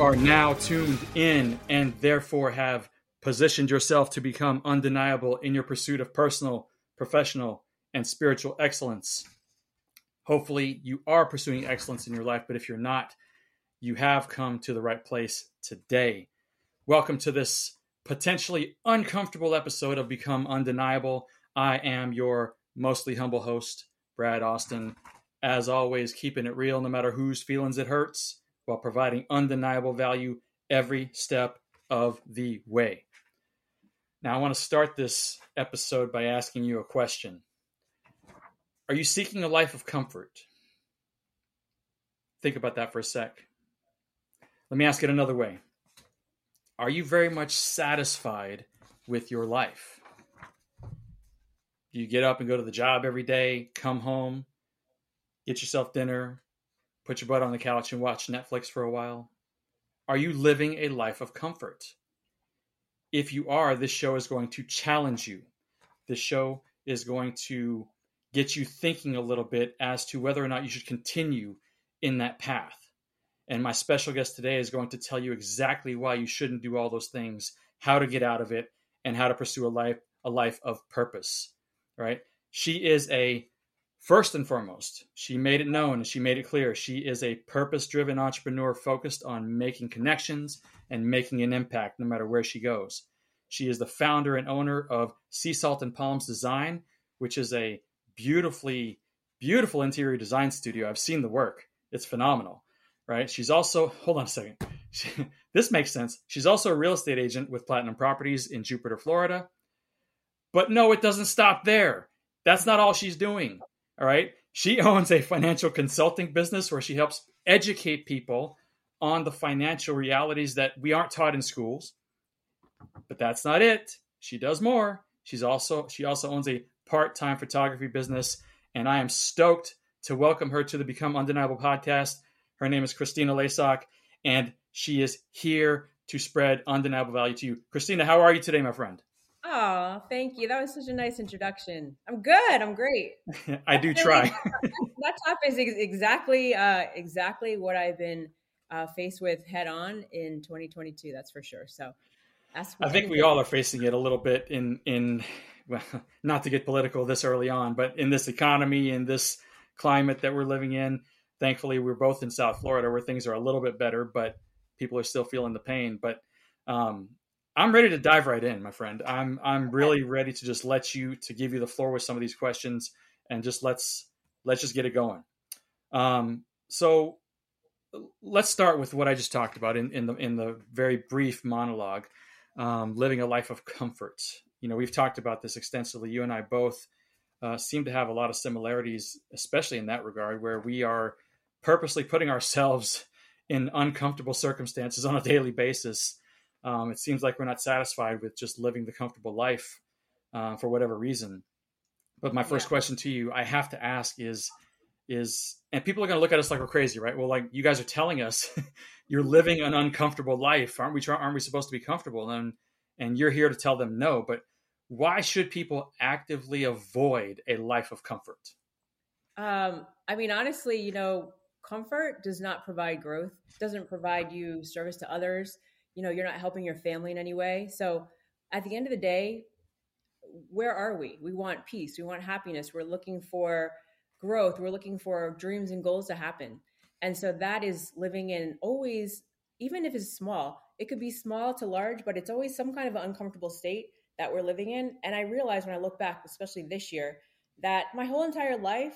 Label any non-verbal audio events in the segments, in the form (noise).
are now tuned in and therefore have positioned yourself to become undeniable in your pursuit of personal, professional, and spiritual excellence. Hopefully, you are pursuing excellence in your life, but if you're not, you have come to the right place today. Welcome to this potentially uncomfortable episode of Become Undeniable. I am your mostly humble host, Brad Austin. As always, keeping it real no matter whose feelings it hurts while providing undeniable value every step of the way. Now, I want to start this episode by asking you a question Are you seeking a life of comfort? Think about that for a sec. Let me ask it another way Are you very much satisfied with your life? Do you get up and go to the job every day, come home, get yourself dinner, put your butt on the couch and watch Netflix for a while? Are you living a life of comfort? If you are, this show is going to challenge you. This show is going to get you thinking a little bit as to whether or not you should continue in that path. And my special guest today is going to tell you exactly why you shouldn't do all those things, how to get out of it, and how to pursue a life a life of purpose. Right? She is a First and foremost, she made it known she made it clear she is a purpose driven entrepreneur focused on making connections and making an impact no matter where she goes. She is the founder and owner of Sea Salt and Palms Design, which is a beautifully, beautiful interior design studio. I've seen the work, it's phenomenal, right? She's also, hold on a second. (laughs) this makes sense. She's also a real estate agent with Platinum Properties in Jupiter, Florida. But no, it doesn't stop there. That's not all she's doing. All right. She (laughs) owns a financial consulting business where she helps educate people on the financial realities that we aren't taught in schools. But that's not it. She does more. She's also she also owns a part-time photography business and I am stoked to welcome her to the Become Undeniable podcast. Her name is Christina Leysock and she is here to spread undeniable value to you. Christina, how are you today, my friend? Oh, thank you. That was such a nice introduction. I'm good. I'm great. (laughs) I do try. that topic is exactly uh, exactly what I've been uh, faced with head on in 2022. That's for sure. So, I think we all are facing it a little bit in in well, (laughs) not to get political this early on, but in this economy in this climate that we're living in. Thankfully, we're both in South Florida where things are a little bit better, but people are still feeling the pain. But um, I'm ready to dive right in, my friend. I'm I'm really ready to just let you to give you the floor with some of these questions and just let's let's just get it going. Um, so let's start with what I just talked about in, in the in the very brief monologue, um, living a life of comfort. You know, we've talked about this extensively. You and I both uh, seem to have a lot of similarities, especially in that regard, where we are purposely putting ourselves in uncomfortable circumstances on a daily basis um, it seems like we're not satisfied with just living the comfortable life uh, for whatever reason. But my first yeah. question to you, I have to ask is, is, and people are going to look at us like we're crazy, right? Well, like you guys are telling us (laughs) you're living an uncomfortable life. Aren't we, aren't we supposed to be comfortable? And, and you're here to tell them no, but why should people actively avoid a life of comfort? Um, I mean, honestly, you know, comfort does not provide growth, doesn't provide you service to others you know you're not helping your family in any way. So at the end of the day where are we? We want peace. We want happiness. We're looking for growth. We're looking for dreams and goals to happen. And so that is living in always even if it's small it could be small to large but it's always some kind of an uncomfortable state that we're living in. And i realize when i look back especially this year that my whole entire life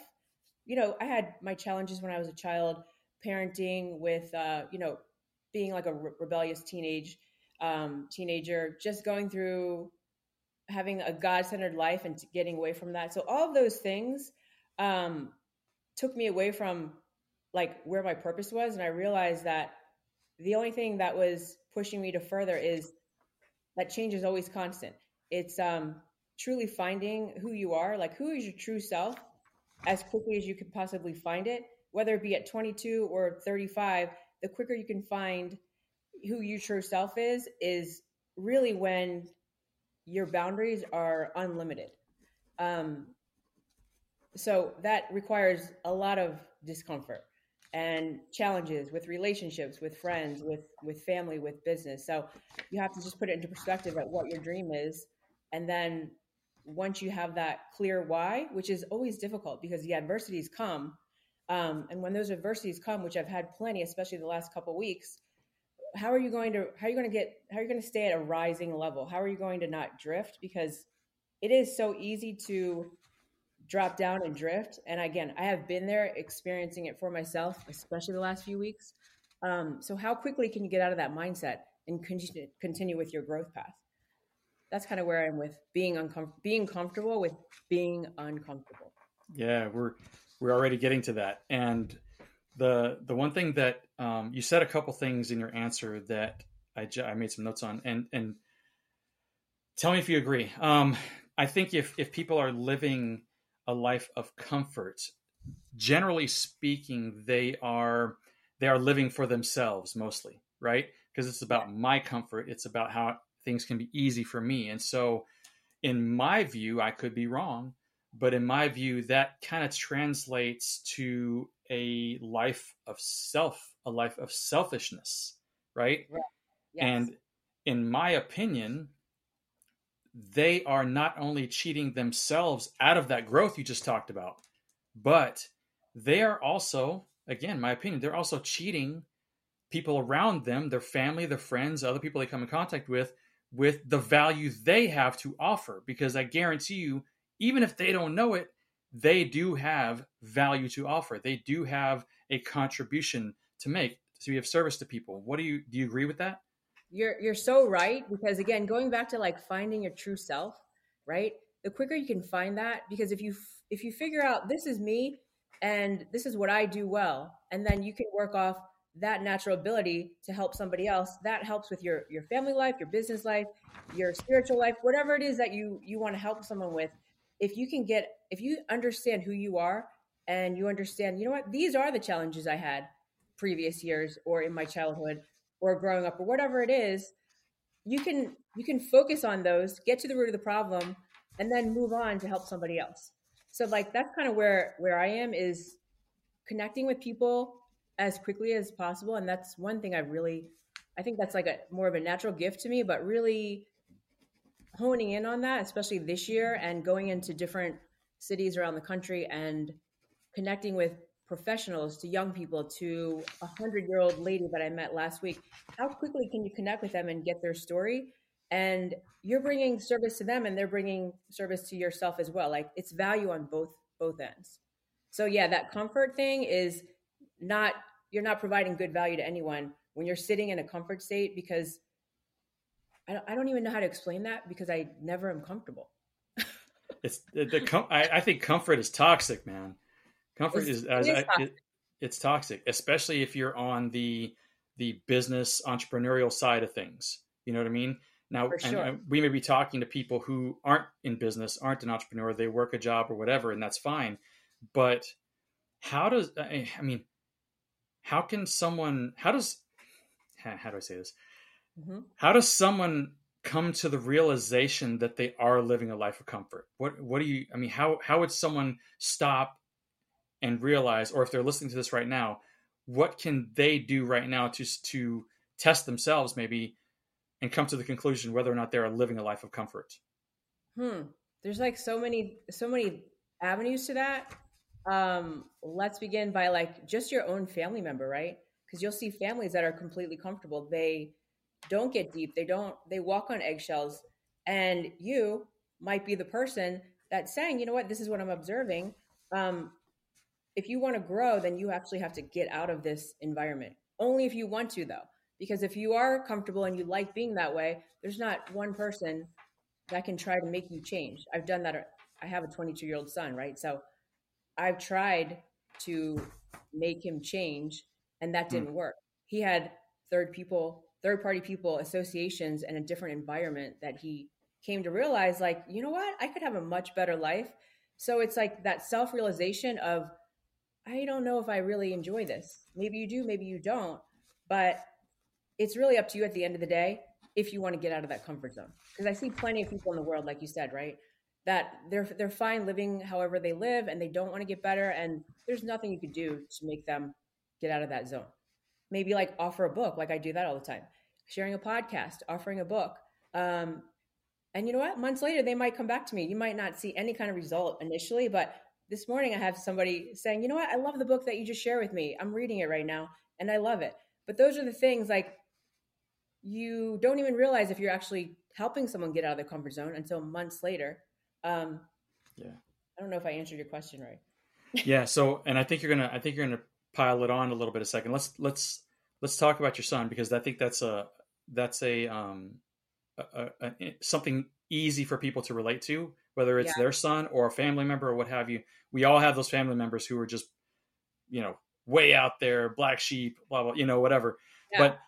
you know i had my challenges when i was a child parenting with uh, you know being like a re- rebellious teenage um, teenager, just going through having a God centered life and getting away from that. So all of those things um, took me away from like where my purpose was, and I realized that the only thing that was pushing me to further is that change is always constant. It's um, truly finding who you are, like who is your true self, as quickly as you could possibly find it, whether it be at 22 or 35 the quicker you can find who your true self is, is really when your boundaries are unlimited. Um, so that requires a lot of discomfort and challenges with relationships, with friends, with with family, with business. So you have to just put it into perspective at what your dream is, and then once you have that clear why, which is always difficult because the adversities come, um, and when those adversities come, which I've had plenty, especially the last couple weeks, how are you going to how are you going to get how are you going to stay at a rising level? How are you going to not drift? Because it is so easy to drop down and drift. And again, I have been there experiencing it for myself, especially the last few weeks. Um, so how quickly can you get out of that mindset and continue continue with your growth path? That's kind of where I'm with being uncomfortable, being comfortable with being uncomfortable. Yeah, we're we're already getting to that, and the the one thing that um, you said a couple things in your answer that I, I made some notes on, and and tell me if you agree. Um, I think if if people are living a life of comfort, generally speaking, they are they are living for themselves mostly, right? Because it's about my comfort. It's about how things can be easy for me. And so, in my view, I could be wrong, but in my view, that kind of translates to a life of self, a life of selfishness, right? right. Yes. And in my opinion, they are not only cheating themselves out of that growth you just talked about, but they are also, again, my opinion, they're also cheating people around them, their family, their friends, other people they come in contact with, with the value they have to offer. Because I guarantee you, even if they don't know it, they do have value to offer. They do have a contribution to make to be of service to people. What do you do? You agree with that? You're you're so right because again, going back to like finding your true self, right? The quicker you can find that, because if you if you figure out this is me and this is what I do well, and then you can work off that natural ability to help somebody else that helps with your your family life your business life your spiritual life whatever it is that you you want to help someone with if you can get if you understand who you are and you understand you know what these are the challenges i had previous years or in my childhood or growing up or whatever it is you can you can focus on those get to the root of the problem and then move on to help somebody else. So like that's kind of where where i am is connecting with people as quickly as possible. And that's one thing i really i think that's like a more of a natural gift to me but really honing in on that especially this year and going into different cities around the country and connecting with professionals to young people to a hundred year old lady that i met last week. How quickly can you connect with them and get their story? And you're bringing service to them and they're bringing service to yourself as well. Like it's value on both both ends. So yeah that comfort thing is not you're not providing good value to anyone when you're sitting in a comfort state because I don't, I don't even know how to explain that because I never am comfortable. (laughs) it's the, the com- I, I, think comfort is toxic, man. Comfort it's, is, as, it is toxic. It, it's toxic, especially if you're on the the business entrepreneurial side of things. You know what I mean? Now, sure. and, we may be talking to people who aren't in business, aren't an entrepreneur, they work a job or whatever, and that's fine. But how does I mean? how can someone how does how do i say this mm-hmm. how does someone come to the realization that they are living a life of comfort what what do you i mean how how would someone stop and realize or if they're listening to this right now what can they do right now to to test themselves maybe and come to the conclusion whether or not they're living a life of comfort hmm there's like so many so many avenues to that um, let's begin by like just your own family member, right? Because you'll see families that are completely comfortable. They don't get deep. They don't. They walk on eggshells, and you might be the person that's saying, you know what, this is what I'm observing. Um, if you want to grow, then you actually have to get out of this environment. Only if you want to, though, because if you are comfortable and you like being that way, there's not one person that can try to make you change. I've done that. I have a 22 year old son, right? So I've tried to make him change, and that didn't mm. work. He had third people, third party people, associations, and a different environment that he came to realize, like, you know what, I could have a much better life. So it's like that self realization of, I don't know if I really enjoy this. Maybe you do, maybe you don't, but it's really up to you at the end of the day. if you want to get out of that comfort zone. Because I see plenty of people in the world, like you said, right? That they're they're fine living however they live and they don't want to get better. And there's nothing you could do to make them get out of that zone. Maybe like offer a book, like I do that all the time. Sharing a podcast, offering a book. Um, and you know what? Months later, they might come back to me. You might not see any kind of result initially, but this morning I have somebody saying, you know what? I love the book that you just shared with me. I'm reading it right now and I love it. But those are the things like you don't even realize if you're actually helping someone get out of their comfort zone until months later. Um, yeah. I don't know if I answered your question right. yeah. So, and I think you're gonna, I think you're gonna pile it on a little bit a second. Let's let's let's talk about your son because I think that's a that's a um a, a, a something easy for people to relate to, whether it's yeah. their son or a family member or what have you. We all have those family members who are just, you know, way out there, black sheep, blah blah, you know, whatever. Yeah. But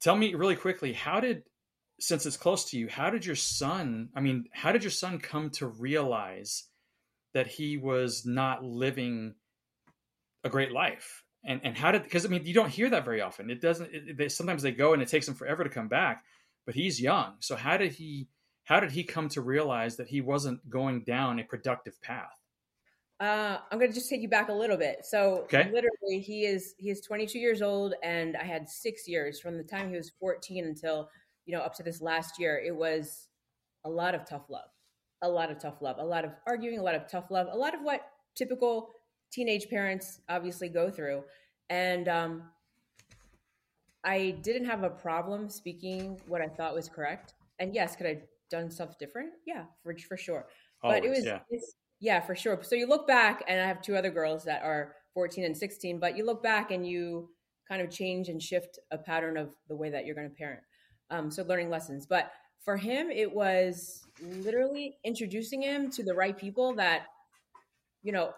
tell me really quickly, how did since it's close to you, how did your son, I mean, how did your son come to realize that he was not living a great life? And and how did because I mean, you don't hear that very often. It doesn't it, they, sometimes they go and it takes them forever to come back, but he's young. So how did he how did he come to realize that he wasn't going down a productive path? Uh, I'm going to just take you back a little bit. So okay. literally, he is he is 22 years old, and I had six years from the time he was 14 until you know up to this last year. It was a lot of tough love, a lot of tough love, a lot of arguing, a lot of tough love, a lot of what typical teenage parents obviously go through. And um, I didn't have a problem speaking what I thought was correct. And yes, could I done stuff different? Yeah, for for sure. Always, but it was yeah. yeah, for sure. So you look back, and I have two other girls that are 14 and 16. But you look back and you kind of change and shift a pattern of the way that you're going to parent. Um, so learning lessons, but for him, it was literally introducing him to the right people that, you know,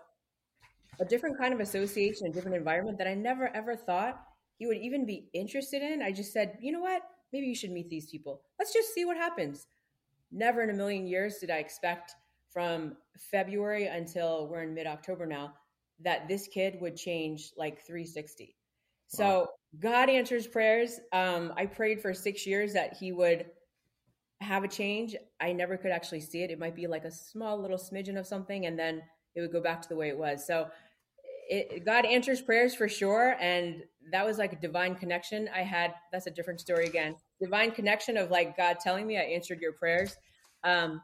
a different kind of association, a different environment that I never ever thought he would even be interested in. I just said, you know what? Maybe you should meet these people. Let's just see what happens never in a million years did I expect from February until we're in mid October now that this kid would change like 360. So. God answers prayers. Um, I prayed for six years that he would have a change. I never could actually see it. It might be like a small little smidgen of something, and then it would go back to the way it was. So it, God answers prayers for sure. And that was like a divine connection I had. That's a different story again divine connection of like God telling me I answered your prayers. Um,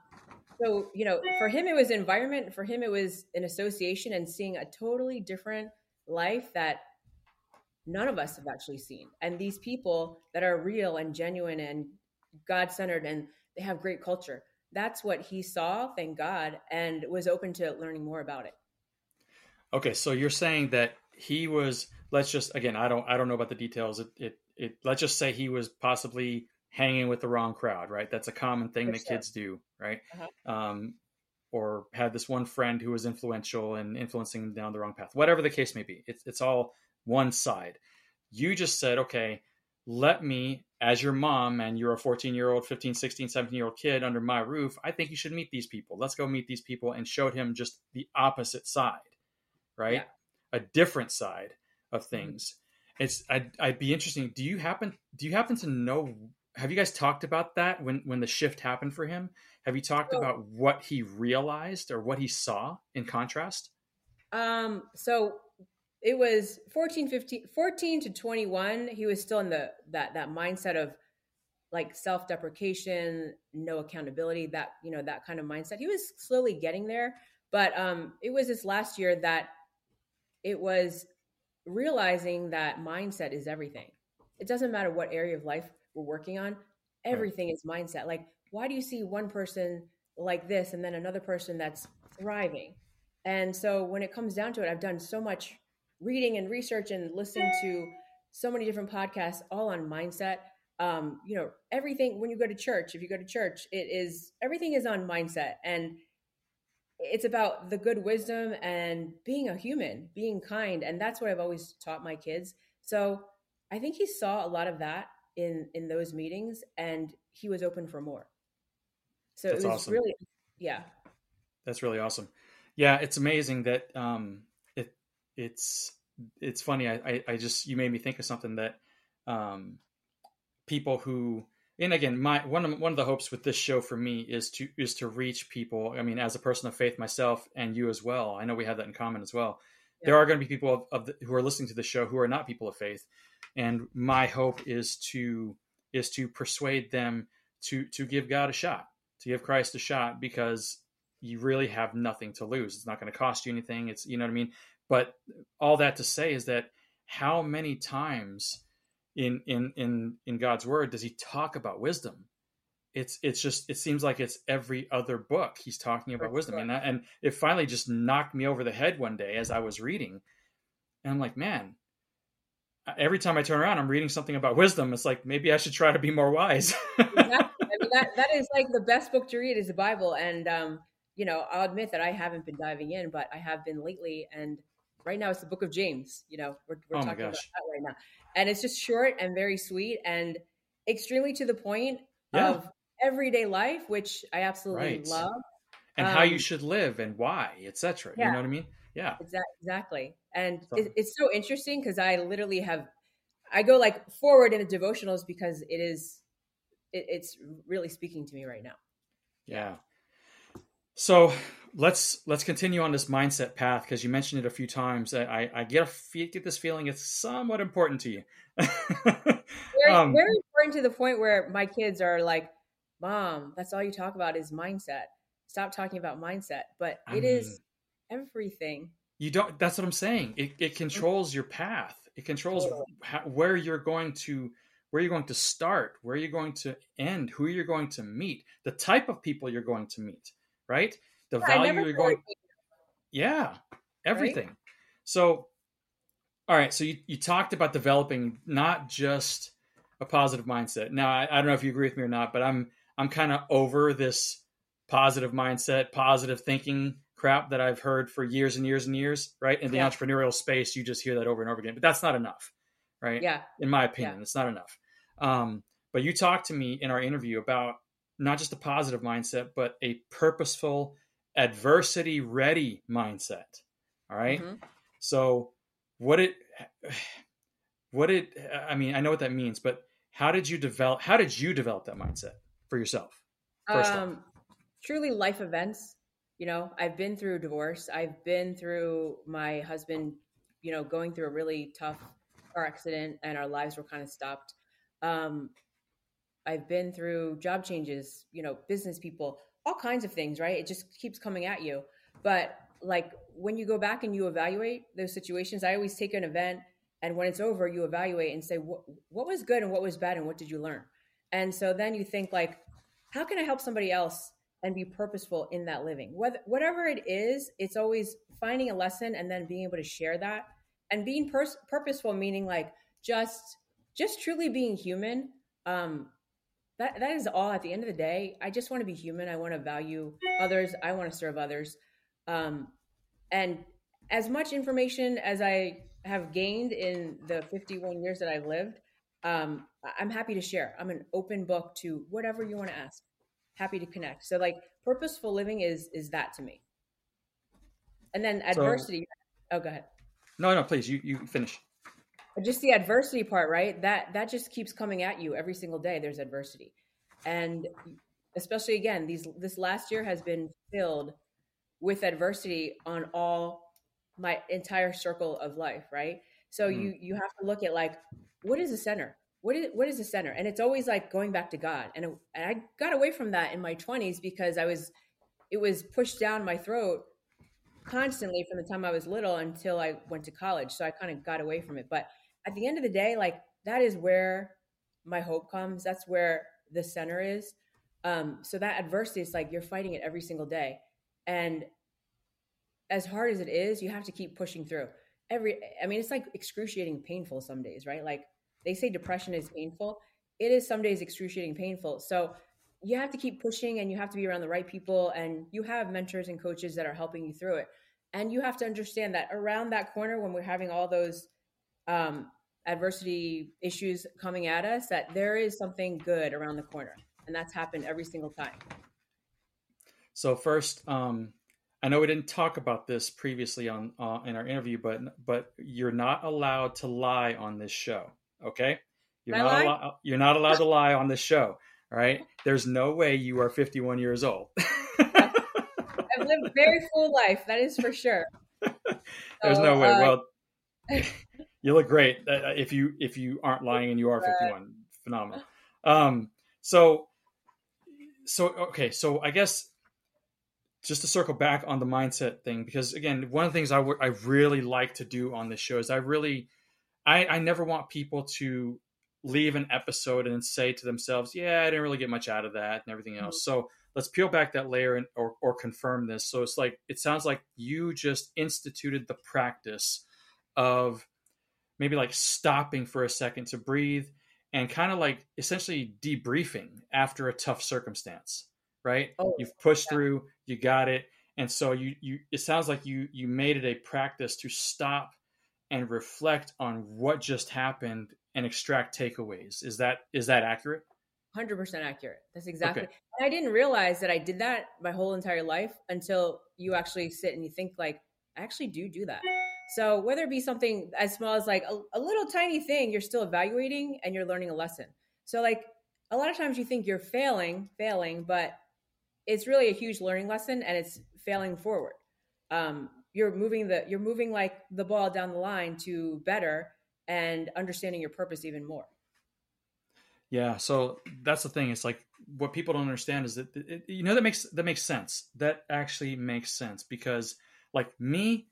so, you know, for him, it was environment. For him, it was an association and seeing a totally different life that none of us have actually seen. And these people that are real and genuine and God centered and they have great culture. That's what he saw, thank God, and was open to learning more about it. Okay, so you're saying that he was let's just again, I don't I don't know about the details. It it it, let's just say he was possibly hanging with the wrong crowd, right? That's a common thing For that sure. kids do, right? Uh-huh. Um, or had this one friend who was influential and influencing them down the wrong path. Whatever the case may be, it's it's all one side. You just said, okay, let me, as your mom, and you're a 14 year old, 15, 16, 17 year old kid under my roof, I think you should meet these people. Let's go meet these people and showed him just the opposite side, right? Yeah. A different side of mm-hmm. things it's I'd, I'd be interesting. Do you happen do you happen to know? Have you guys talked about that when when the shift happened for him? Have you talked about what he realized or what he saw in contrast? Um. So it was 14, 15, 14 to 21. He was still in the that that mindset of like self-deprecation, no accountability, that you know that kind of mindset. He was slowly getting there, but um, it was this last year that it was realizing that mindset is everything. It doesn't matter what area of life we're working on, everything right. is mindset. Like, why do you see one person like this and then another person that's thriving? And so when it comes down to it, I've done so much reading and research and listening to so many different podcasts all on mindset. Um, you know, everything when you go to church, if you go to church, it is everything is on mindset. And it's about the good wisdom and being a human, being kind, and that's what I've always taught my kids. So I think he saw a lot of that in in those meetings, and he was open for more. So that's it was awesome. really, yeah, that's really awesome. Yeah, it's amazing that um, it it's it's funny. I, I, I just you made me think of something that um, people who and again, my one of one of the hopes with this show for me is to is to reach people. I mean, as a person of faith myself, and you as well. I know we have that in common as well. Yeah. There are going to be people of, of the, who are listening to the show who are not people of faith, and my hope is to is to persuade them to to give God a shot, to give Christ a shot, because you really have nothing to lose. It's not going to cost you anything. It's you know what I mean. But all that to say is that how many times in in in in God's word does he talk about wisdom? It's it's just it seems like it's every other book he's talking about wisdom, and I, and it finally just knocked me over the head one day as I was reading, and I'm like, man, every time I turn around, I'm reading something about wisdom. It's like maybe I should try to be more wise. exactly. I (laughs) mean, that that is like the best book to read is the Bible, and um, you know, I'll admit that I haven't been diving in, but I have been lately, and right now it's the Book of James. You know, we're, we're oh talking about that right now, and it's just short and very sweet and extremely to the point yeah. of everyday life, which I absolutely right. love, and um, how you um, should live and why, etc. Yeah. You know what I mean? Yeah, exactly. And so. it, it's so interesting because I literally have, I go like forward in the devotionals because it is, it, it's really speaking to me right now. Yeah. So let's let's continue on this mindset path because you mentioned it a few times. I, I get a get this feeling it's somewhat important to you. (laughs) very, um, very important to the point where my kids are like, "Mom, that's all you talk about is mindset. Stop talking about mindset." But it I mean, is everything. You don't. That's what I'm saying. It it controls your path. It controls totally. how, where you're going to where you're going to start, where you're going to end, who you're going to meet, the type of people you're going to meet right? The yeah, value you're going. Yeah, everything. Right? So, all right. So you, you talked about developing not just a positive mindset. Now, I, I don't know if you agree with me or not, but I'm I'm kind of over this positive mindset, positive thinking crap that I've heard for years and years and years. Right in the yeah. entrepreneurial space, you just hear that over and over again. But that's not enough, right? Yeah. In my opinion, yeah. it's not enough. Um, but you talked to me in our interview about not just a positive mindset, but a purposeful, adversity ready mindset. All right? mm-hmm. So, what it, what it, I mean, I know what that means, but how did you develop, how did you develop that mindset for yourself? um, truly life events. You know, I've been through divorce. I've been through my husband, you know, going through a really tough car accident and our lives were kind of stopped. Um, I've been through job changes, you know, business people, all kinds of things, right? It just keeps coming at you. But like when you go back and you evaluate those situations, I always take an event and when it's over, you evaluate and say what what was good and what was bad and what did you learn? And so then you think like how can I help somebody else and be purposeful in that living? Whether, whatever it is, it's always finding a lesson and then being able to share that and being pers- purposeful meaning like just just truly being human um that that is all at the end of the day i just want to be human i want to value others i want to serve others. Um, and as much information as i have gained in the 51 years that i've lived um, i'm happy to share. I'm an open book to whatever you want to ask. Happy to connect. So like purposeful living is is that to me. And then adversity so, oh go ahead. No no please you you finish just the adversity part right? That that just keeps coming at you every single day there's adversity. And especially again these this last year has been filled with adversity on all my entire circle of life right? So mm. you you have to look at like what is the center? What is what is the center? And it's always like going back to god. And, it, and i got away from that in my 20s because i was it was pushed down my throat constantly from the time i was little until i went to college so i kind of got away from it but at the end of the day, like that is where my hope comes. That's where the center is. Um, so that adversity is like you're fighting it every single day. And as hard as it is, you have to keep pushing through. Every I mean, it's like excruciating painful some days, right? Like they say depression is painful. It is some days excruciating painful. So you have to keep pushing and you have to be around the right people and you have mentors and coaches that are helping you through it. And you have to understand that around that corner when we're having all those um, adversity issues coming at us that there is something good around the corner and that's happened every single time. So first um, i know we didn't talk about this previously on uh, in our interview but but you're not allowed to lie on this show okay? You're not allowed you're not allowed to lie on this show right? There's no way you are 51 years old. (laughs) I've lived a very full life, that is for sure. (laughs) There's so, no way. Uh, well, (laughs) you look great uh, if you if you aren't lying and you are 51. Phenomenal. Um, so so okay, so I guess just to circle back on the mindset thing because again, one of the things I, w- I really like to do on this show is I really I, I never want people to leave an episode and say to themselves, "Yeah, I didn't really get much out of that," and everything else. Mm-hmm. So let's peel back that layer and or, or confirm this. So it's like it sounds like you just instituted the practice of maybe like stopping for a second to breathe and kind of like essentially debriefing after a tough circumstance, right? Oh, You've pushed yeah. through, you got it, and so you you it sounds like you you made it a practice to stop and reflect on what just happened and extract takeaways. Is that is that accurate? 100% accurate. That's exactly. Okay. I didn't realize that I did that my whole entire life until you actually sit and you think like I actually do do that. So whether it be something as small as like a, a little tiny thing, you're still evaluating and you're learning a lesson. So like a lot of times you think you're failing, failing, but it's really a huge learning lesson and it's failing forward. Um, you're moving the you're moving like the ball down the line to better and understanding your purpose even more. Yeah, so that's the thing. It's like what people don't understand is that it, you know that makes that makes sense. That actually makes sense because like me,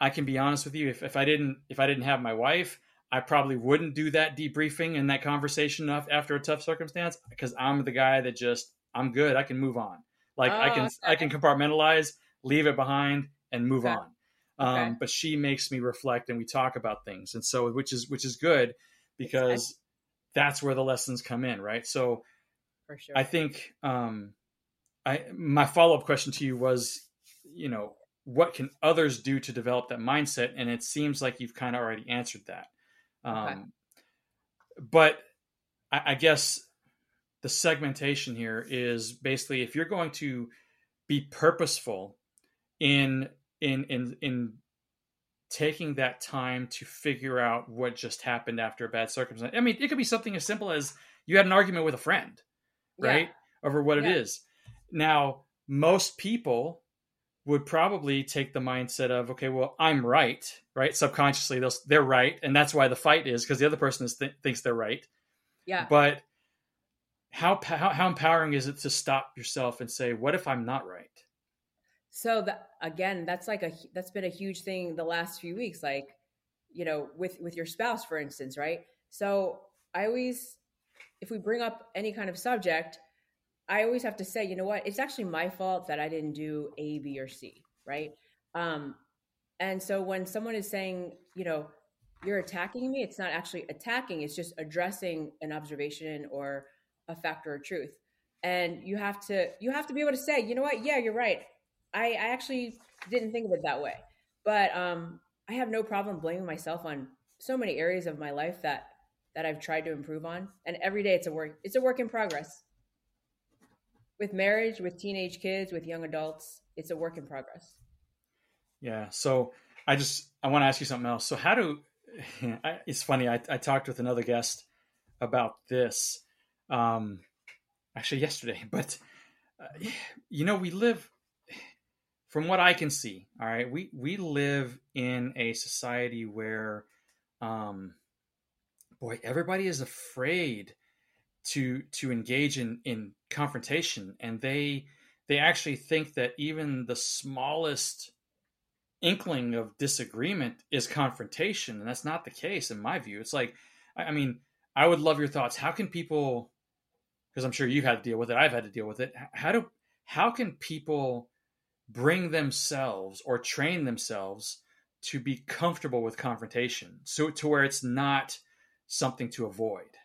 I can be honest with you. If if I didn't if I didn't have my wife, I probably wouldn't do that debriefing and that conversation after a tough circumstance because I'm the guy that just I'm good. I can move on. Like oh, I can okay. I can compartmentalize, leave it behind, and move okay. on. Um. But she makes me reflect, and we talk about things, and so which is which is good because that's where the lessons come in, right? So, for sure, I think um, I my follow up question to you was, you know, what can others do to develop that mindset? And it seems like you've kind of already answered that. Um, but I, I guess the segmentation here is basically if you're going to be purposeful in in in in taking that time to figure out what just happened after a bad circumstance. I mean, it could be something as simple as you had an argument with a friend, right? Yeah. Over what yeah. it is. Now, most people would probably take the mindset of, okay, well, I'm right, right? Subconsciously, they'll, they're right, and that's why the fight is because the other person is th- thinks they're right. Yeah. But how, how how empowering is it to stop yourself and say, what if I'm not right? So that again, that's like a that's been a huge thing the last few weeks. Like, you know, with with your spouse, for instance, right? So I always, if we bring up any kind of subject, I always have to say, you know what? It's actually my fault that I didn't do A, B, or C, right? Um, and so when someone is saying, you know, you're attacking me, it's not actually attacking; it's just addressing an observation or a fact or a truth. And you have to you have to be able to say, you know what? Yeah, you're right. I, I actually didn't think of it that way, but um, I have no problem blaming myself on so many areas of my life that that I've tried to improve on, and every day it's a work it's a work in progress. With marriage, with teenage kids, with young adults, it's a work in progress. Yeah. So I just I want to ask you something else. So how do (laughs) it's funny I, I talked with another guest about this um actually yesterday (laughs) but uh, you know we live from what I can see, all right, we we live in a society where, um, boy, everybody is afraid to to engage in in confrontation, and they they actually think that even the smallest inkling of disagreement is confrontation, and that's not the case in my view. It's like, I mean, I would love your thoughts. How can people? Because I'm sure you've had to deal with it. I've had to deal with it. How do how can people bring themselves or train themselves to be comfortable with confrontation so to where it's not something to avoid.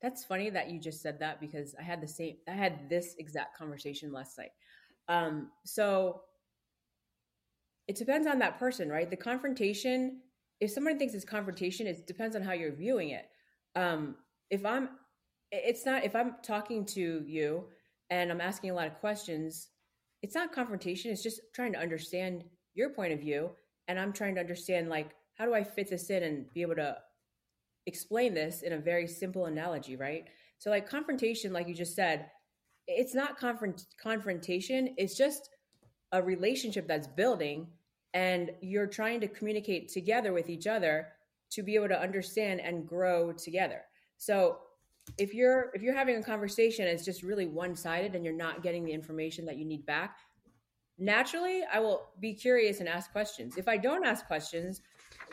That's funny that you just said that because i had the same i had this exact conversation last night. Um, so it depends on that person right? The confrontation if someone thinks it's confrontation it depends on how you're viewing it. Um, if i'm it's not if i'm talking to you and i'm asking a lot of questions it's not confrontation it's just trying to understand your point of view and i'm trying to understand like how do i fit this in and be able to explain this in a very simple analogy right So, like confrontation, like you just said, it's not confront- confrontation. It's just a relationship that's building, and you're trying to communicate together with each other to be able to understand and grow together. So, if you're if you're having a conversation, it's just really one sided, and you're not getting the information that you need back. Naturally, I will be curious and ask questions. If I don't ask questions,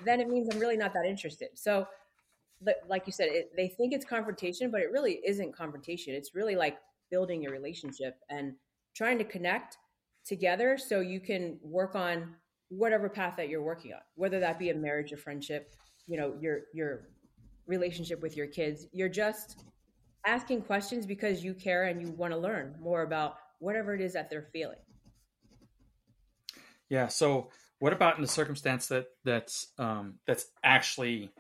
then it means I'm really not that interested. So, like you said, it, they think it's confrontation, but it really isn't confrontation. It's really like building your relationship and trying to connect together so you can work on whatever path that you're working on, whether that be a marriage, a friendship, you know, your your relationship with your kids. You're just asking questions because you care and you want to learn more about whatever it is that they're feeling. Yeah. So, what about in the circumstance that that's um, that's actually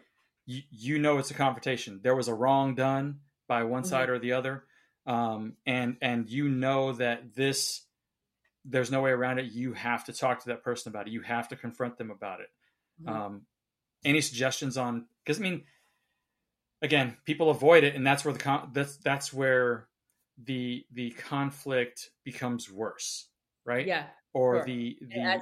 you, you know it's a confrontation. There was a wrong done by one mm-hmm. side or the other, um, and and you know that this there's no way around it. You have to talk to that person about it. You have to confront them about it. Mm-hmm. Um, any suggestions on? Because I mean, again, people avoid it, and that's where the con- that's that's where the the conflict becomes worse, right? Yeah. Or sure. the the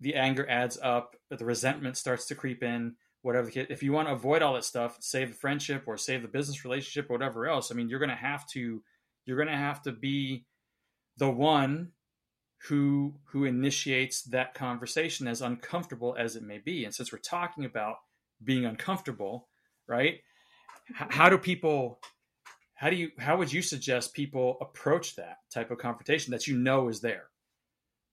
the anger adds up, the resentment starts to creep in whatever the case. If you want to avoid all that stuff, save the friendship or save the business relationship or whatever else, I mean, you're going to have to you're going to have to be the one who who initiates that conversation as uncomfortable as it may be. And since we're talking about being uncomfortable, right? How do people how do you how would you suggest people approach that type of confrontation that you know is there?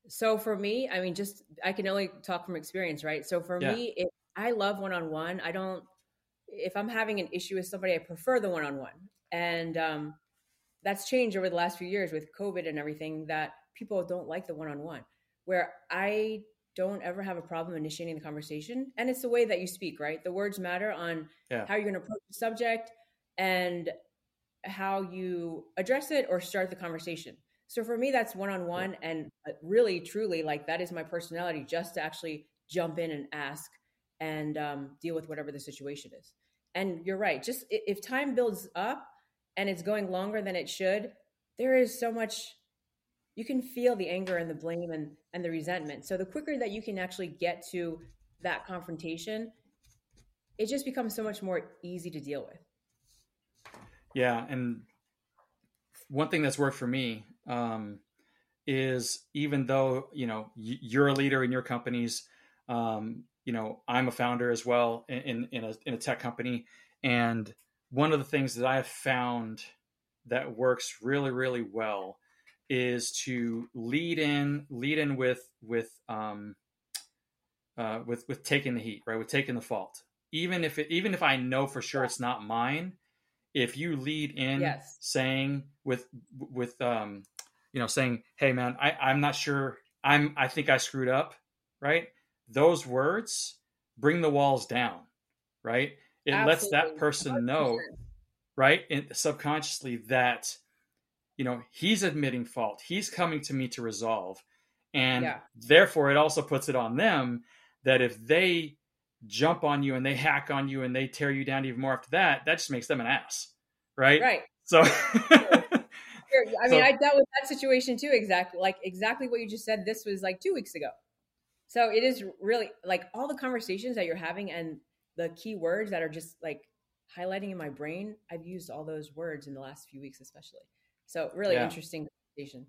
So for me, I mean, just I can only talk from experience, right? So for yeah. me, it I love one on one. I don't, if I'm having an issue with somebody, I prefer the one on one. And um, that's changed over the last few years with COVID and everything that people don't like the one on one, where I don't ever have a problem initiating the conversation. And it's the way that you speak, right? The words matter on yeah. how you're going to approach the subject and how you address it or start the conversation. So for me, that's one on one. And uh, really, truly, like that is my personality just to actually jump in and ask and um, deal with whatever the situation is. And you're right. Just if time builds up and it's going longer than it should, there is so much you can feel the anger and the blame and and the resentment. So the quicker that you can actually get to that confrontation, it just becomes so much more easy to deal with. Yeah, and one thing that's worked for me um, is even though you know you're a leader in your companies, um, you know, I'm a founder as well in, in, a, in a tech company. And one of the things that I have found that works really, really well is to lead in, lead in with, with, um, uh, with, with taking the heat, right? With taking the fault. Even if it, even if I know for sure it's not mine, if you lead in yes. saying with, with, um, you know, saying, Hey man, I, I'm not sure I'm, I think I screwed up. Right those words bring the walls down, right? It Absolutely. lets that person know, right, in, subconsciously that you know he's admitting fault. He's coming to me to resolve, and yeah. therefore it also puts it on them that if they jump on you and they hack on you and they tear you down even more after that, that just makes them an ass, right? Right. So. (laughs) I mean, so, I dealt with that situation too. Exactly, like exactly what you just said. This was like two weeks ago. So it is really like all the conversations that you're having and the key words that are just like highlighting in my brain. I've used all those words in the last few weeks, especially. So really yeah. interesting conversation.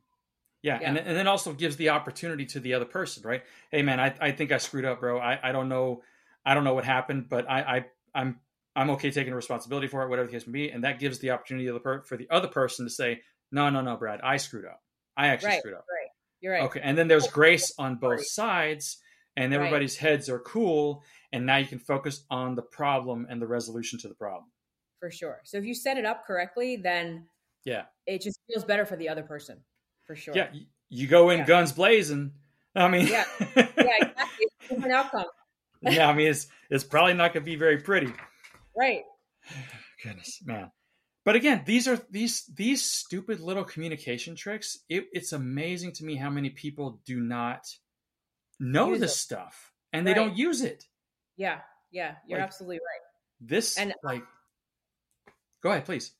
Yeah, yeah. And, and then also gives the opportunity to the other person, right? Hey man, I, I think I screwed up, bro. I, I don't know I don't know what happened, but I, I I'm I'm okay taking responsibility for it, whatever the case may be. And that gives the opportunity for the other person to say, no, no, no, Brad, I screwed up. I actually right, screwed up. Right. You're right. Okay, and then there's grace on both sides, and everybody's right. heads are cool, and now you can focus on the problem and the resolution to the problem. For sure. So if you set it up correctly, then yeah, it just feels better for the other person. For sure. Yeah, you go in yeah. guns blazing. I mean, yeah, (laughs) yeah, exactly. Different outcome. yeah, I mean, it's it's probably not going to be very pretty. Right. (sighs) Goodness, man but again these are these these stupid little communication tricks it, it's amazing to me how many people do not know use this it. stuff and right. they don't use it yeah yeah you're like, absolutely right this and like go ahead please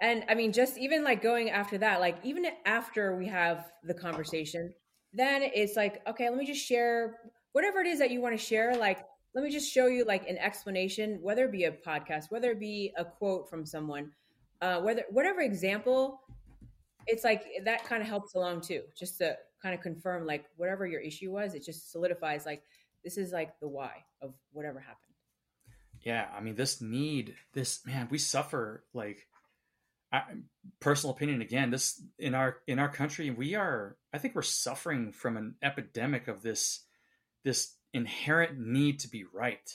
And I mean, just even like going after that, like even after we have the conversation, then it's like, okay, let me just share whatever it is that you want to share. Like, let me just show you like an explanation, whether it be a podcast, whether it be a quote from someone, uh, whether whatever example, it's like that kind of helps along too, just to kind of confirm like whatever your issue was, it just solidifies like this is like the why of whatever happened. Yeah, I mean, this need, this man, we suffer like I, personal opinion again. This in our in our country, we are. I think we're suffering from an epidemic of this this inherent need to be right.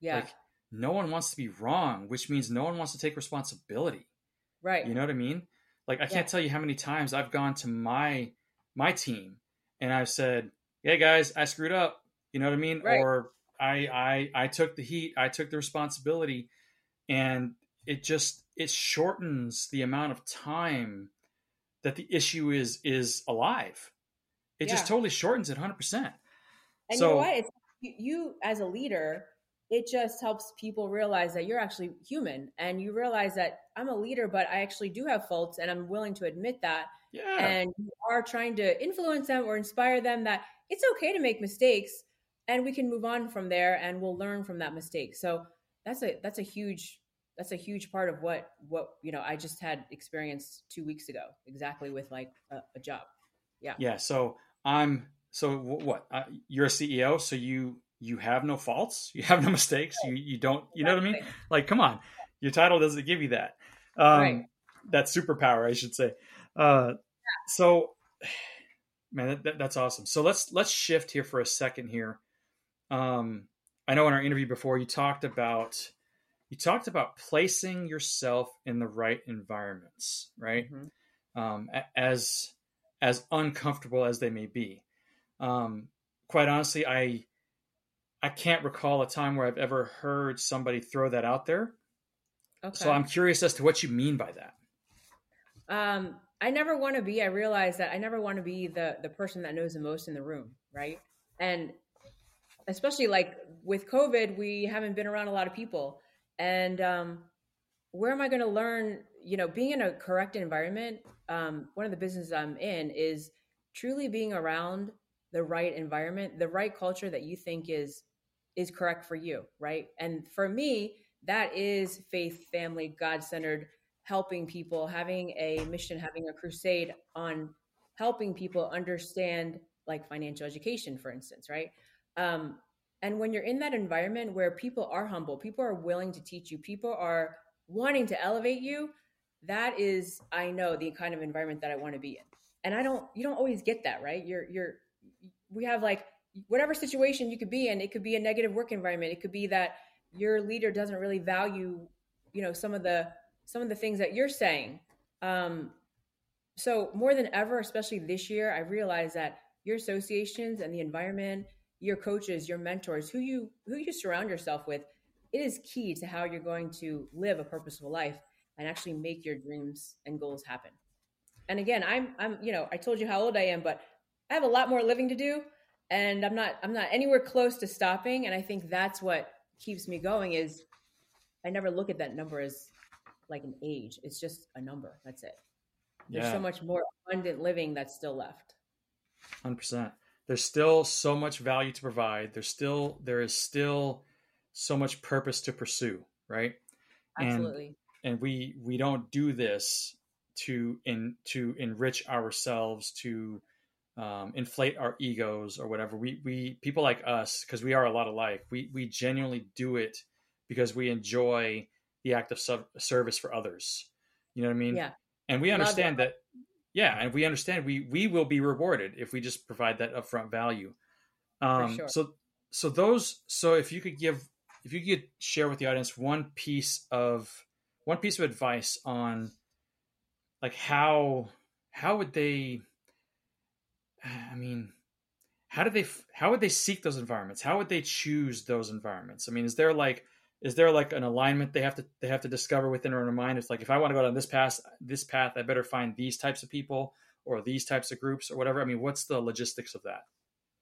Yeah. Like no one wants to be wrong, which means no one wants to take responsibility. Right. You know what I mean? Like I can't tell you how many times I've gone to my my team and I've said, "Hey guys, I screwed up." You know what I mean? Right. Or I I I took the heat, I took the responsibility, and it just it shortens the amount of time that the issue is is alive. It just totally shortens it 100%. And So- you know what? It's, you, you as a leader, it just helps people realize that you're actually human, and you realize that I'm a leader, but I actually do have faults, and I'm willing to admit that. Yeah. And you are trying to influence them or inspire them that it's okay to make mistakes, and we can move on from there, and we'll learn from that mistake. So that's a that's a huge that's a huge part of what what you know I just had experienced two weeks ago, exactly with like a, a job. Yeah. Yeah. So I'm. So wh- what? Uh, you're a CEO, so you you have no faults, you have no (laughs) mistakes, you you don't. You know what I mean? Like, come on, your title doesn't give you that. Um, Right. That superpower, I should say. Uh, so, man, that, that, that's awesome. So let's let's shift here for a second here. Um, I know in our interview before you talked about you talked about placing yourself in the right environments, right? Mhm. um, as as uncomfortable as they may be. Um, quite honestly, I I can't recall a time where I've ever heard somebody throw that out there. Okay. So I'm curious as to what you mean by that. Um, I never want to be. I realize that I never want to be the the person that knows the most in the room, right? And especially like with COVID, we haven't been around a lot of people, and um, where am I going to learn? You know, being in a correct environment. Um, one of the businesses I'm in is truly being around the right environment, the right culture that you think is is correct for you, right? And for me, that is faith, family, God centered helping people, having a mission, having a crusade on helping people understand like financial education, for instance, right? Um, and when you're in that environment where people are humble, people are willing to teach you, people are wanting to elevate you, that is, I know, the kind of environment that I want to be in. And I don't, you don't always get that, right? You're, you're, we have like whatever situation you could be in, it could be a negative work environment. It could be that your leader doesn't really value, you know, some of the, some of the things that you're saying. Um, so more than ever, especially this year, I realized that your associations and the environment, your coaches, your mentors, who you who you surround yourself with, it is key to how you're going to live a purposeful life and actually make your dreams and goals happen. And again, I'm I'm you know I told you how old I am, but I have a lot more living to do, and I'm not I'm not anywhere close to stopping. And I think that's what keeps me going. Is I never look at that number as like an age. It's just a number. That's it. There's Yeah. so much more abundant living that's still left. Hundred percent. There's still so much value to provide. There's still there is still so much purpose to pursue, right? And- Absolutely. and we we don't do this to in to enrich ourselves to um, inflate our egos or whatever we we people like us because we are a lot alike we we genuinely do it because we enjoy the act of sub- service for others you know what i mean Yeah. and we Love understand that yeah and we understand we we will be rewarded if we just provide that upfront value. Um sure. so so those so if you could give if you could share with the audience one piece of one piece of advice on like how how would they i mean how do they how would they seek those environments? How would they choose those environments? I mean is there like is there like an alignment they have to they have to discover within their mind it's like if i want to go down this path this path i better find these types of people or these types of groups or whatever i mean what's the logistics of that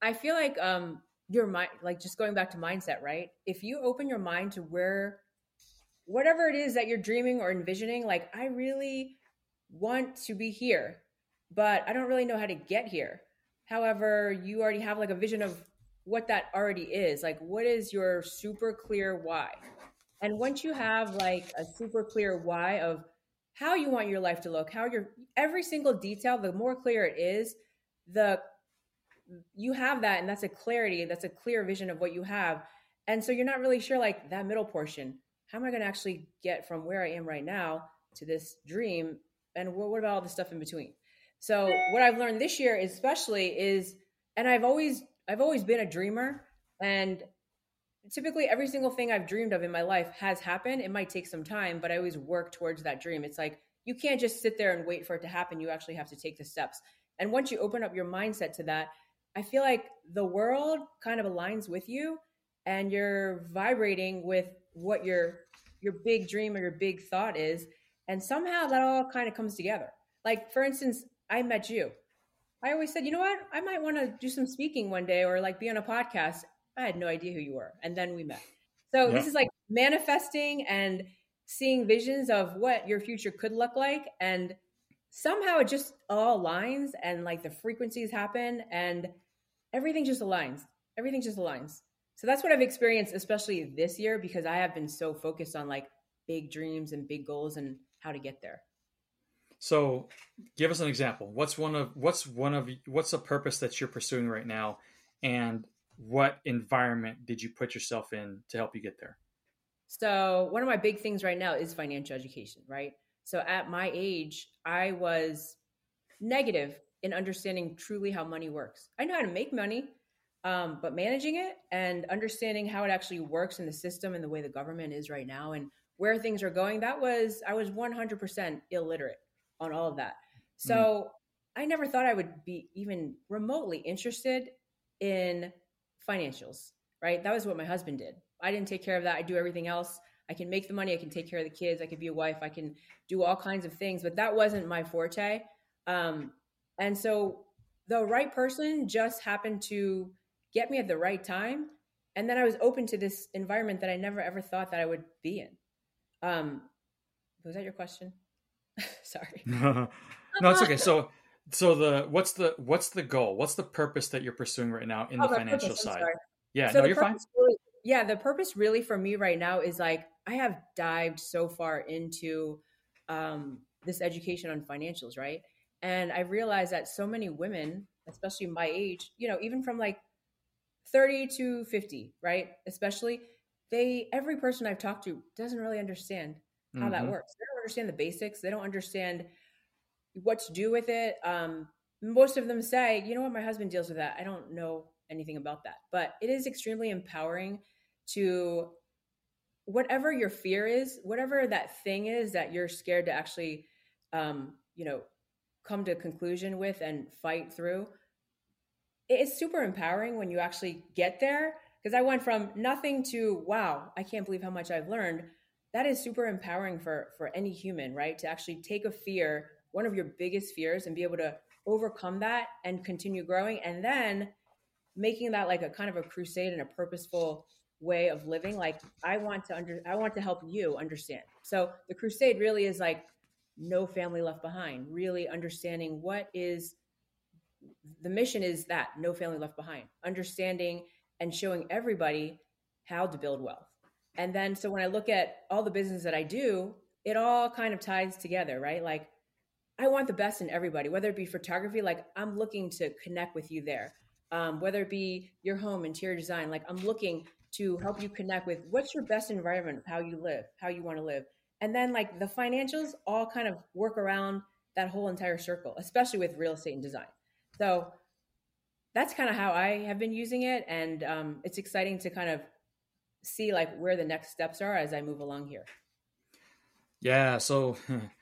I feel like um your mind like just going back to mindset, right? If you open your mind to where whatever it is that you're dreaming or envisioning, like I really want to be here, but I don't really know how to get here. However, you already have like a vision of what that already is. Like, what is your super clear why? And once you have like a super clear why of how you want your life to look, how your every single detail, the more clear it is, the you have that and that's a clarity, that's a clear vision of what you have. And so you're not really sure like that middle portion, how am I going to actually get from where I am right now to this dream and what about all the stuff in between? So what I've learned this year especially is and I've always I've always been a dreamer and typically every single thing I've dreamed of in my life has happened. It might take some time, but I always work towards that dream. It's like you can't just sit there and wait for it to happen. You actually have to take the steps. And once you open up your mindset to that, I feel like the world kind of aligns with you and you're vibrating with what your your big dream or your big thought is and somehow that all kind of comes together. Like for instance, I met you. I always said, you know what? I might want to do some speaking one day or like be on a podcast. I had no idea who you were. And then we met. So yeah. this is like manifesting and seeing visions of what your future could look like. And somehow it just all aligns and like the frequencies happen and everything just aligns. Everything just aligns. So that's what I've experienced, especially this year, because I have been so focused on like big dreams and big goals and how to get there. So, give us an example. What's one of what's one of what's a purpose that you're pursuing right now, and what environment did you put yourself in to help you get there? So, one of my big things right now is financial education, right? So, at my age, I was negative in understanding truly how money works. I know how to make money, um, but managing it and understanding how it actually works in the system and the way the government is right now and where things are going, that was, I was 100% illiterate on all of that. So mm. I never thought I would be even remotely interested in financials, right? That was what my husband did. I didn't take care of that. I do everything else. I can make the money. I can take care of the kids. I can be a wife. I can do all kinds of things, but that wasn't my forte. Um, and so the right person just happened to get me at the right time. And then I was open to this environment that I never ever thought that I would be in. Um, was that your question? (laughs) Sorry. (laughs) no, it's okay. So, so the what's the what's the goal? What's the purpose that you're pursuing right now in oh, the financial purpose, side? Yeah, so no, you're fine. Really, yeah, the purpose really for me right now is like I have dived so far into um, this education on financials, right? And I realized that so many women, especially my age, you know, even from like 30 to 50, right? Especially, they every person I've talked to doesn't really understand how mm-hmm. that works. They don't understand the basics. They don't understand what to do with it. Um, most of them say, you know what, my husband deals with that. I don't know anything about that. But it is extremely empowering to whatever your fear is, whatever that thing is that you're scared to actually, um, you know, come to a conclusion with and fight through. It's super empowering when you actually get there. Because I went from nothing to wow, I can't believe how much I've learned that is super empowering for for any human right? To actually take a fear one of your biggest fears and be able to overcome that and continue growing and then making that like a kind of a crusade and a purposeful way of living like i want to under i want to help you understand. So the crusade really is like no family left behind really understanding what is the mission is that no family left behind understanding and showing everybody how to build wealth and then so when I look at all the business that I do, it all kind of ties together, right? Like I want the best in everybody, whether it be photography, like I'm looking to connect with you there. Um, whether it be your home, interior design, like I'm looking to help you connect with what's your best environment, how you live, how you want to live. And then like the financials all kind of work around that whole entire circle, especially with real estate and design. So that's kind of how I have been using it. And um, it's exciting to kind of see like where the next steps are as I move along here. Yeah. So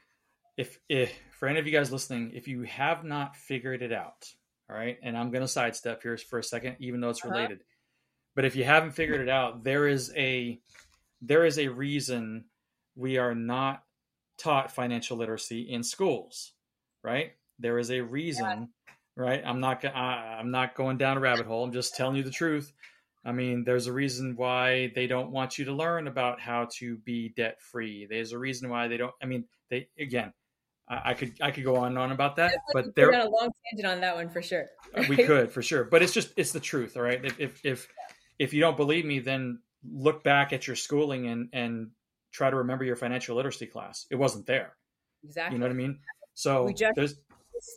(laughs) if, if for any of you guys listening, if you have not figured it out, all right, and I'm going to sidestep here for a second, even though it's uh-huh. related, uh-huh. but if you haven't figured it out, there is a, there is a reason we are not taught financial literacy in schools, right? There is a reason, yeah. right? I'm not, I'm not going down a rabbit hole. I'm just telling you the truth I mean, there's a reason why they don't want you to learn about how to be debt free. There's a reason why they don't. I mean, they again, I, I could I could go on and on about that, but there got a long tangent on that one for sure. we could for sure, but it's just it's the truth, all right. If if if, if you don't believe me, then look back at your schooling and and try to remember your financial literacy class. It wasn't there. Exactly. You know what I mean? So we just this,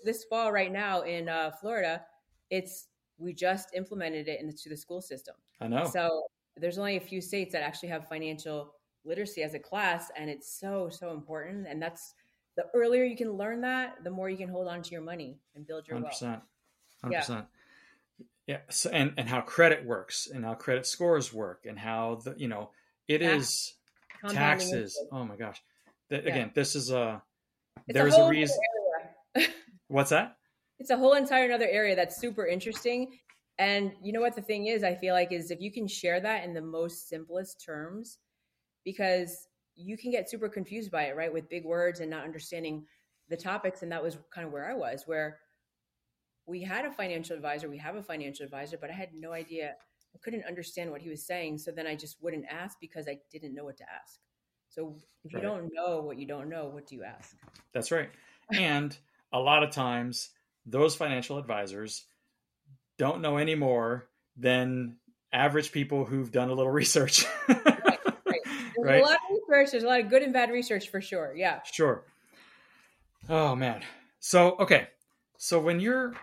this fall right now in uh, Florida, it's we just implemented it into the school system. I know. So there's only a few states that actually have financial literacy as a class, and it's so so important. And that's the earlier you can learn that, the more you can hold on to your money and build your 100%, wealth. Hundred percent. Yeah. So, and and how credit works, and how credit scores work, and how the you know it Tax. is taxes. Oh my gosh. The, yeah. Again, this is a it's there's a, a reason. (laughs) What's that? It's a whole entire another area that's super interesting. And you know what the thing is, I feel like is if you can share that in the most simplest terms, because you can get super confused by it, right? With big words and not understanding the topics. And that was kind of where I was, where we had a financial advisor, we have a financial advisor, but I had no idea. I couldn't understand what he was saying. So then I just wouldn't ask because I didn't know what to ask. So if you right. don't know what you don't know, what do you ask? That's right. And a lot of times those financial advisors don't know any more than average people who've done a little (laughs) research. right, right. There's right? a lot of research. There's a lot of good and bad research for sure. Yeah. Sure. Oh man. So okay. So when you're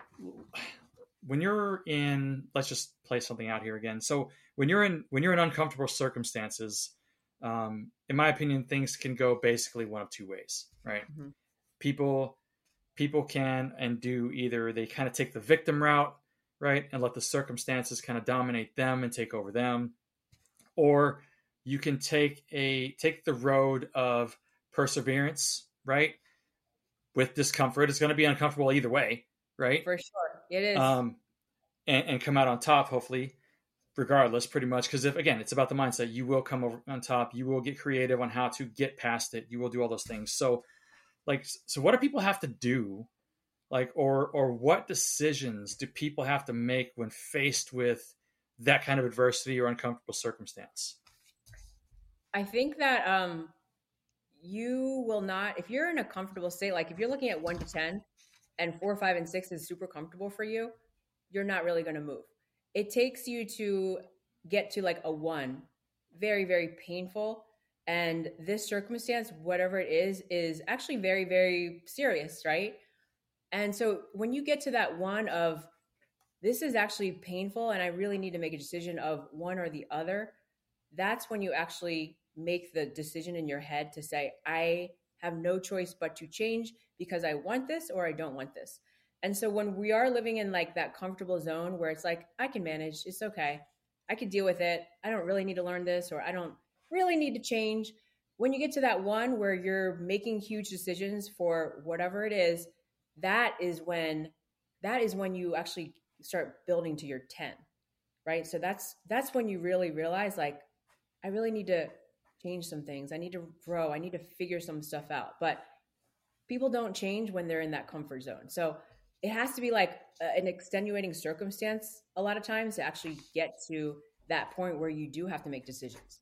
when you're in let's just play something out here again. So when you're in when you're in uncomfortable circumstances, um, in my opinion, things can go basically one of two ways, right? Mm-hmm. People people can and do either they kind of take the victim route, right, and let the circumstances kind of dominate them and take over them, or you can take a take the road of perseverance, right? With discomfort, it's going to be uncomfortable either way, right? For sure, it is. Um, and, and come out on top, hopefully, regardless, pretty much. Because if again, it's about the mindset, you will come over on top. You will get creative on how to get past it. You will do all those things. So like so what do people have to do? Like or or what decisions do people have to make when faced with that kind of adversity or uncomfortable circumstance? I think that um you will not if you're in a comfortable state like if you're looking at 1 to 10 and 4 5 and 6 is super comfortable for you you're not really going to move. It takes you to get to like a 1 very very painful and this circumstance, whatever it is, is actually very, very serious, right? And so when you get to that one of this is actually painful and I really need to make a decision of one or the other, that's when you actually make the decision in your head to say, I have no choice but to change because I want this or I don't want this. And so when we are living in like that comfortable zone where it's like, I can manage, it's okay, I can deal with it, I don't really need to learn this or I don't really need to change. When you get to that one where you're making huge decisions for whatever it is, that is when that is when you actually start building to your 10. Right? So that's that's when you really realize like I really need to change some things. I need to grow. I need to figure some stuff out. But people don't change when they're in that comfort zone. So it has to be like an extenuating circumstance a lot of times to actually get to that point where you do have to make decisions.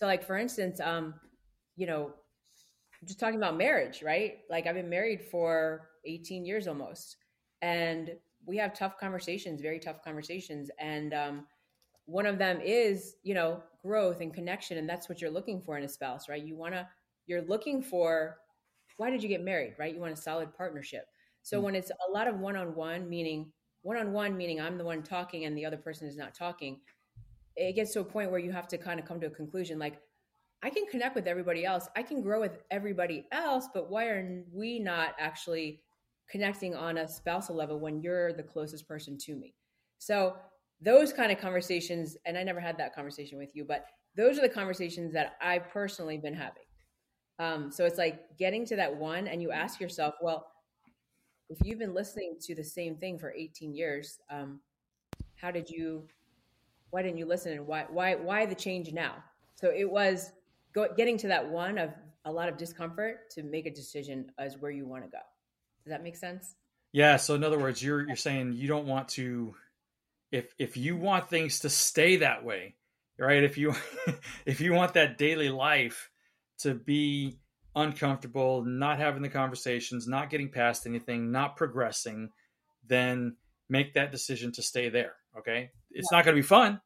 So, like for instance, um, you know, just talking about marriage, right? Like I've been married for 18 years almost, and we have tough conversations, very tough conversations, and um, one of them is, you know, growth and connection, and that's what you're looking for in a spouse, right? You want to, you're looking for, why did you get married, right? You want a solid partnership. So mm-hmm. when it's a lot of one-on-one, meaning one-on-one, meaning I'm the one talking and the other person is not talking it gets to a point where you have to kind of come to a conclusion like I can connect with everybody else. I can grow with everybody else, but why are we not actually connecting on a spousal level when you're the closest person to me? So, those kind of conversations, and I never had that conversation with you, but those are the conversations that I personally been having. Um, so it's like getting to that one, and you ask yourself, well, if you've been listening to the same thing for 18 years, um, how did you why didn't you listen and why why why the change now so it was go, getting to that one of a lot of discomfort to make a decision as where you want to go does that make sense yeah so in other words you're you're saying you don't want to if if you want things to stay that way, right? If you (laughs) if you want that daily life to be uncomfortable, not having the conversations, not getting past anything, not progressing, then make that decision to stay there. Okay. It's yeah. not going to be fun,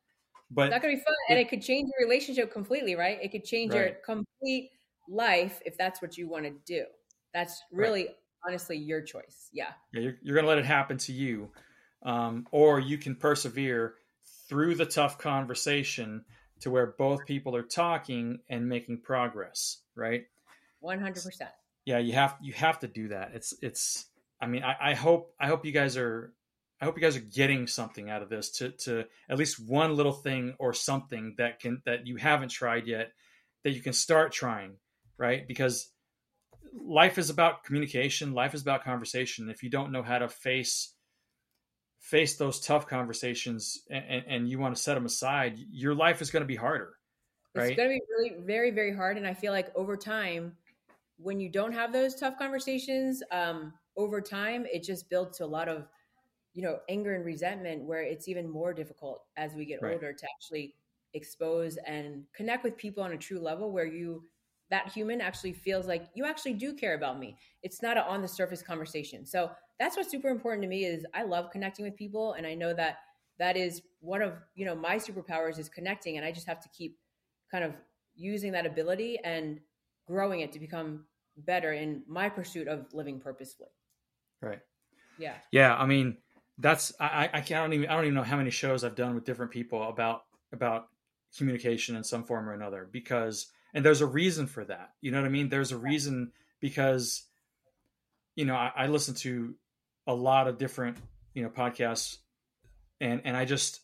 but it's not going to be fun. It, and it could change your relationship completely, right? It could change right. your complete life if that's what you want to do. That's really, right. honestly, your choice. Yeah. Yeah. You're, you're going to let it happen to you. Um, or you can persevere through the tough conversation to where both people are talking and making progress, right? 100%. Yeah, you have you have to do that. It's it's I mean, I, I hope I hope you guys are I hope you guys are getting something out of this to to at least one little thing or something that can that you haven't tried yet that you can start trying, right? Because life is about communication, life is about conversation. If you don't know how to face face those tough conversations and, and you want to set them aside, your life is going to be harder. Right? It's going to be really very very hard, and I feel like over time, when you don't have those tough conversations, um, over time it just builds to a lot of you know anger and resentment, where it's even more difficult as we get right. older to actually expose and connect with people on a true level where you that human actually feels like you actually do care about me. It's not an on the surface conversation. So that's what's super important to me is I love connecting with people and I know that that is one of, you know, my superpowers is connecting and I just have to keep kind of using that ability and growing it to become better in my pursuit of living purposefully. Right. Yeah. Yeah, I mean, that's I I can't even I don't even know how many shows I've done with different people about about communication in some form or another because and there's a reason for that. You know what i mean? There's a reason because you know I, I listen to a lot of different you know podcasts and and i just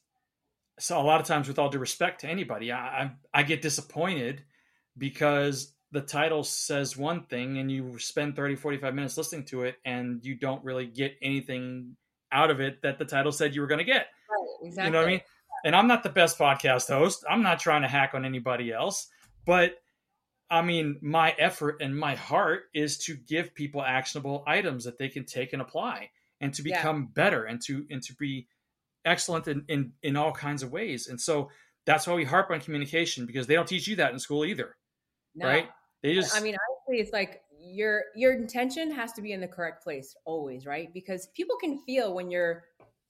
so a lot of times with all due respect to anybody i i, I get disappointed because the title says one thing and you spend 30 45 minutes listening to it and you don't really get anything out of it that the title said you were going to get right, exactly. you know what i mean and i'm not the best podcast host i'm not trying to hack on anybody else but I mean, my effort and my heart is to give people actionable items that they can take and apply and to become yeah. better and to and to be excellent in, in in all kinds of ways. And so that's why we harp on communication because they don't teach you that in school either. No. Right? They just I mean, honestly, it's like your your intention has to be in the correct place always, right? Because people can feel when you're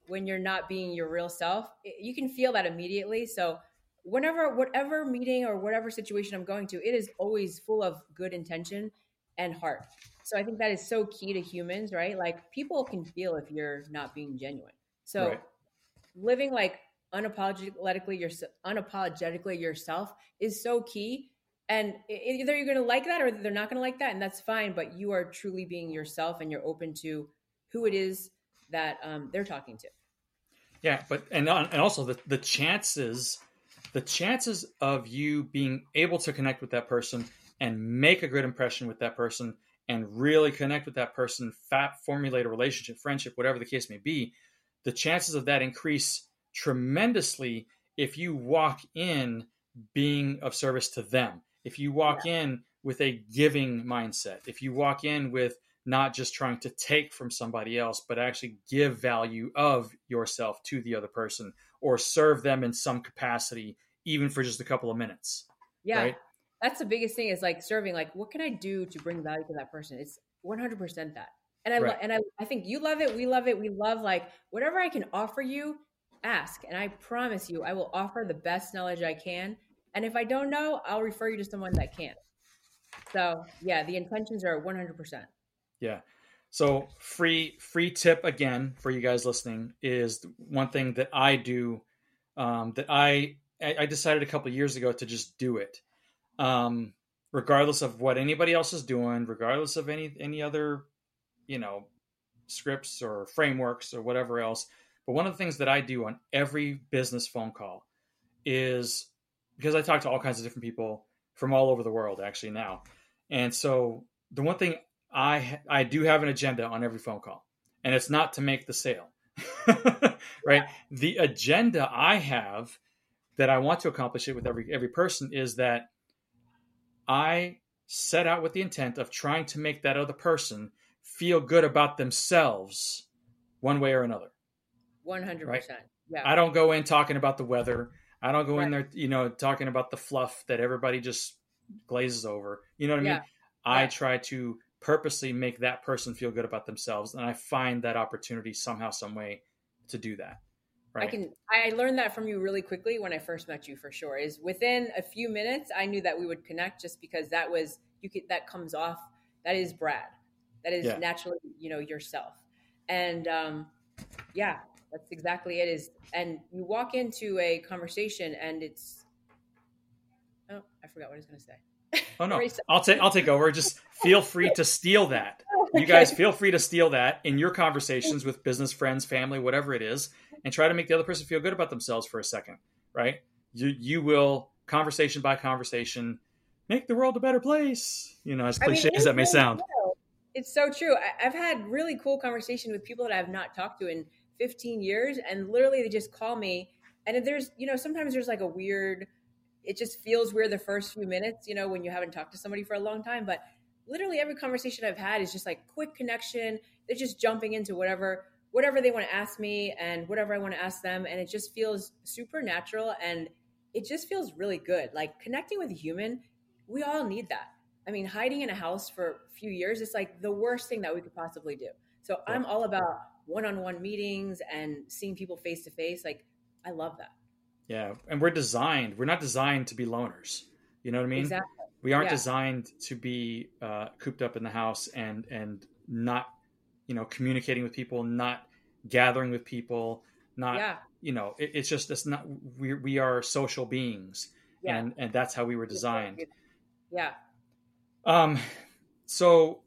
when you're not being your real self. You can feel that immediately. So whenever whatever meeting or whatever situation I'm going to, it is always full of good intention and heart. So I think that is so key to humans, right? Like people can feel if you're not being genuine. So right. living like unapologetically your unapologetically yourself is so key. And either you're going to like that or they're not going to like that, and that's fine. But you are truly being yourself, and you're open to who it is that um, they're talking to. Yeah, but and and also the the chances the chances of you being able to connect with that person and make a good impression with that person and really connect with that person, fat, formulate a relationship, friendship, whatever the case may be, the chances of that increase tremendously if you walk in being of service to them. If you walk yeah. in with a giving mindset, if you walk in with not just trying to take from somebody else, but actually give value of yourself to the other person or serve them in some capacity, even for just a couple of minutes. Yeah. Right? That's the biggest thing is like serving, like, what can I do to bring value to that person? It's 100% that. And I, right. and I, I think you love it. We love it. We love like whatever I can offer you, ask. And I promise you, I will offer the best knowledge I can. And if I don't know, I'll refer you to someone that can. So yeah, the intentions are 100%. Yeah. So free free tip again for you guys listening is one thing that I do um, that I I decided a couple years ago to just do it, um, regardless of what anybody else is doing, regardless of any any other you know scripts or frameworks or whatever else. But one of the things that I do on every business phone call is because I talk to all kinds of different people from all over the world actually now, and so the one thing I I do have an agenda on every phone call, and it's not to make the sale, (laughs) right? The agenda I have that I want to accomplish it with every every person is that I set out with the intent of trying to make that other person feel good about themselves, one way or another. One hundred percent. Yeah. I don't go in talking about the weather. I don't go in there, you know, talking about the fluff that everybody just glazes over. You know what I mean? Yeah. I Yeah. try to purposely make that person feel good about themselves, and I find that opportunity somehow, some way to do that. Right? I can I learned that from you really quickly when I first met you for sure. Is within a few minutes I knew that we would connect just because that was you could that comes off that is Brad. That is Yeah. naturally, you know, yourself. And um yeah, that's exactly it is and you walk into a conversation and it's oh, I forgot what I was gonna say. oh no, (laughs) I'll take I'll take over. Just feel free to steal that. (laughs) Oh, you guys feel free to steal that in your conversations with business friends, family, whatever it is, and try to make the other person feel good about themselves for a second. Right? You you will conversation by conversation make the world a better place. You know, as I mean, cliche as that may sound. true. It's so true. I, I've had really cool conversation with people that I've not talked to in 15 years, and literally they just call me. And if there's, you know, sometimes there's like a weird. It just feels weird the first few minutes, you know, when you haven't talked to somebody for a long time. But literally every conversation I've had is just like quick connection. They're just jumping into whatever whatever they want to ask me and whatever I want to ask them, and it just feels super natural and it just feels really good. Like connecting with a human, we all need that. I mean, hiding in a house for a few years, is like the worst thing that we could possibly do. So I'm all about one on one meetings and seeing people face to face. Like, I love that. Yeah, and we're designed. We're not designed to be loners. You know what I mean? Exactly. We aren't Yeah. designed to be uh, cooped up in the house and and not, you know, communicating with people, not gathering with people, not, yeah. you know, it, it's just it's not. We we are social beings, Yeah. and and that's how we were designed. Yeah. Um, so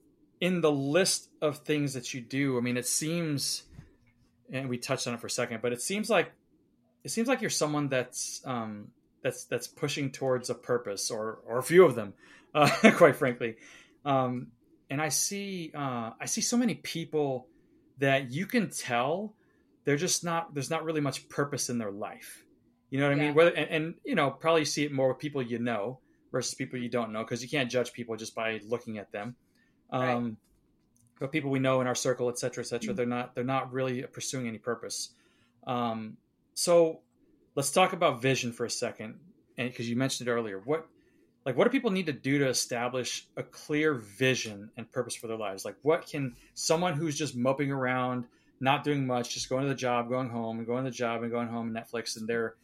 in the list of things that you do, I mean, it seems, and we touched on it for a second, but it seems like it seems like you're someone that's um, that's that's pushing towards a purpose, or or a few of them, (laughs) uh, quite frankly. Um, and I see uh, I see so many people that you can tell they're just not there's not really much purpose in their life. You know what I mean? Whether and, and you know probably see it more with people you know versus people you don't know because you can't judge people just by looking at them. Um, Right. But people we know in our circle, et cetera, et cetera, Mm-hmm. they're not they're not really pursuing any purpose. Um, so let's talk about vision for a second, and because you mentioned it earlier, what like what do people need to do to establish a clear vision and purpose for their lives? Like what can someone who's just moping around, not doing much, just going to the job, going home, and going to the job and going home, and Netflix, and they're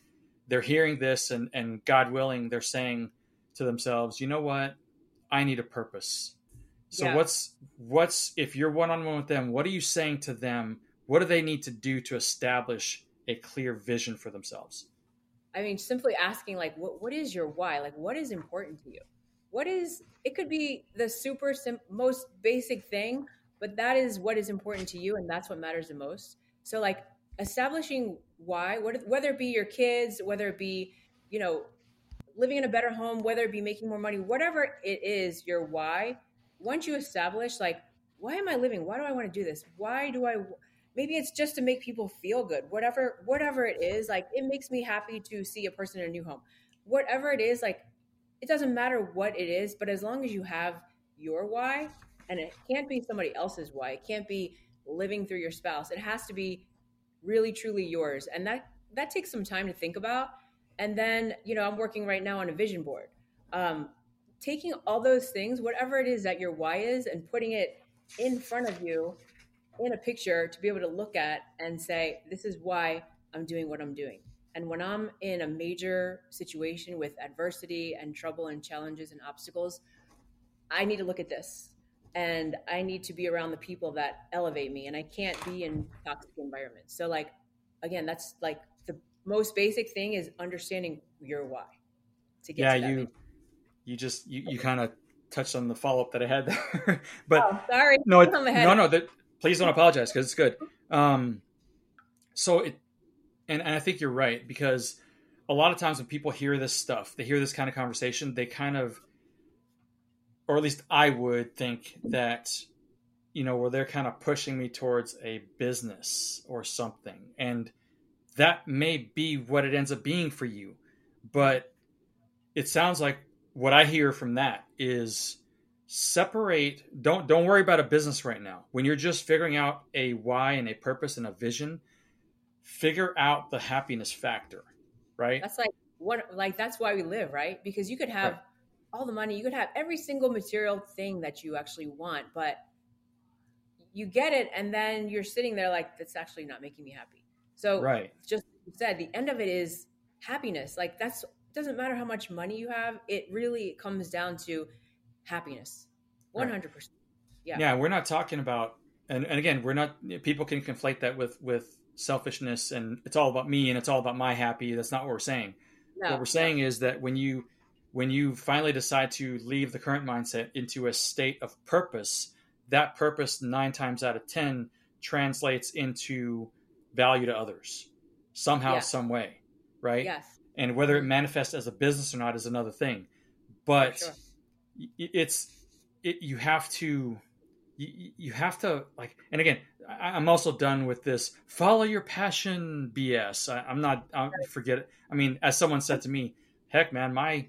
they're hearing this, and and God willing, they're saying to themselves, you know what, I need a purpose. So Yeah. what's what's if you're one on one with them, what are you saying to them? What do they need to do to establish a clear vision for themselves? I mean, simply asking, like, what, what is your why? Like, what is important to you? What is, it could be the super sim- most basic thing, but that is what is important to you. And that's what matters the most. So, like, establishing why, what, whether it be your kids, whether it be, you know, living in a better home, whether it be making more money, whatever it is, your why, once you establish, like, why am I living? Why do I want to do this? Why do I, maybe it's just to make people feel good. Whatever whatever it is like it makes me happy to see a person in a new home. Whatever it is like it doesn't matter what it is but as long as you have your why and it can't be somebody else's why it can't be living through your spouse it has to be really truly yours. And that that takes some time to think about. And then you know i'm working right now on a vision board. Um, taking all those things whatever it is that your why is and putting it in front of you in a picture to be able to look at and say, this is why I'm doing what I'm doing. And when I'm in a major situation with adversity and trouble and challenges and obstacles, I need to look at this. And I need to be around the people that elevate me. And I can't be in toxic environments. So, like, again, that's like the most basic thing is understanding your why to get yeah, to that you. You just you, you kind of touched on the follow up that I had there, (laughs) but Oh, sorry. no, it, no, no. That please don't apologize because it's good. Um, so it, and, and I think you're right because a lot of times when people hear this stuff, they hear this kind of conversation, they kind of, or at least I would think that, you know, where they're kind of pushing me towards a business or something, and that may be what it ends up being for you, but it sounds like what I hear from that is separate don't don't worry about a business right now when you're just figuring out a why and a purpose and a vision figure out the happiness factor, right? That's like what like that's why we live, right? Because you could have right. all the money, you could have every single material thing that you actually want, but you get it and then you're sitting there like that's actually not making me happy. So right. just said the end of it is happiness. Like that's doesn't matter how much money you have, it really comes down to happiness. 100%. Right. Yeah. Yeah, we're not talking about and, and again, we're not people can conflate that with with selfishness and it's all about me and it's all about my happy. That's not what we're saying. No, what we're saying no. is that when you when you finally decide to leave the current mindset into a state of purpose, that purpose nine times out of ten translates into value to others somehow, some way, right? Yes. And whether it manifests as a business or not is another thing. But sure. it's it, you have to you, you have to like and again I, am also done with this follow your passion bs I, am not i forget it i mean as someone said to me heck man my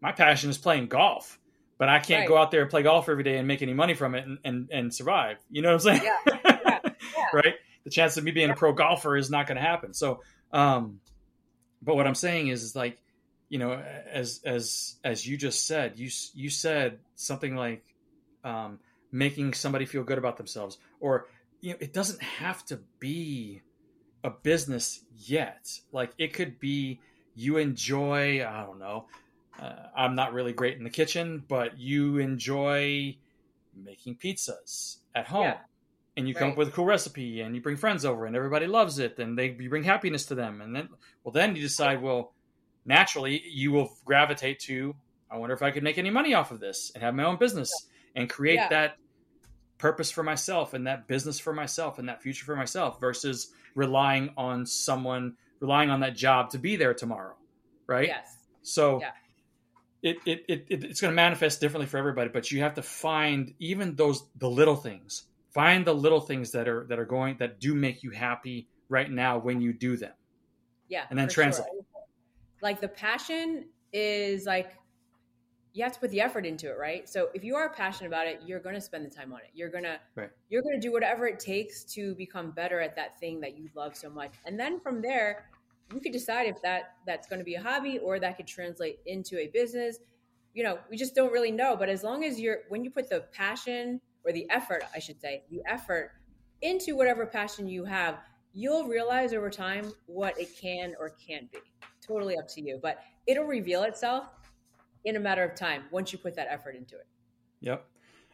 my passion is playing golf but i can't right. go out there and play golf every day and make any money from it and and, and survive you know what i'm saying yeah. Yeah. (laughs) Yeah. right the chance of me being a pro golfer is not going to happen so um but what i'm saying is, is like you know as as as you just said you you said something like um making somebody feel good about themselves or you know it doesn't have to be a business yet like it could be you enjoy i don't know uh, i'm not really great in the kitchen but you enjoy making pizzas at home yeah. And you come up with a cool recipe and you bring friends over and everybody loves it and they you bring happiness to them and then well then you decide well naturally you will gravitate to i wonder if i could make any money off of this and have my own business and create yeah. that purpose for myself and that business for myself and that future for myself versus relying on someone relying on that job to be there tomorrow right yes so yeah. it, it, it, it's going to manifest differently for everybody but you have to find even those the little things find the little things that are that are going that do make you happy right now when you do them yeah and then translate sure. like the passion is like you have to put the effort into it, right? So if you are passionate about it, you're going to spend the time on it. You're going to right. you're going to do whatever it takes to become better at that thing that you love so much. And then from there, you could decide if that that's going to be a hobby or that could translate into a business. You know, we just don't really know, but as long as you're when you put the passion or the effort, I should say, the effort into whatever passion you have, you'll realize over time what it can or can't be. Totally up to you, but it'll reveal itself in a matter of time once you put that effort into it. Yep.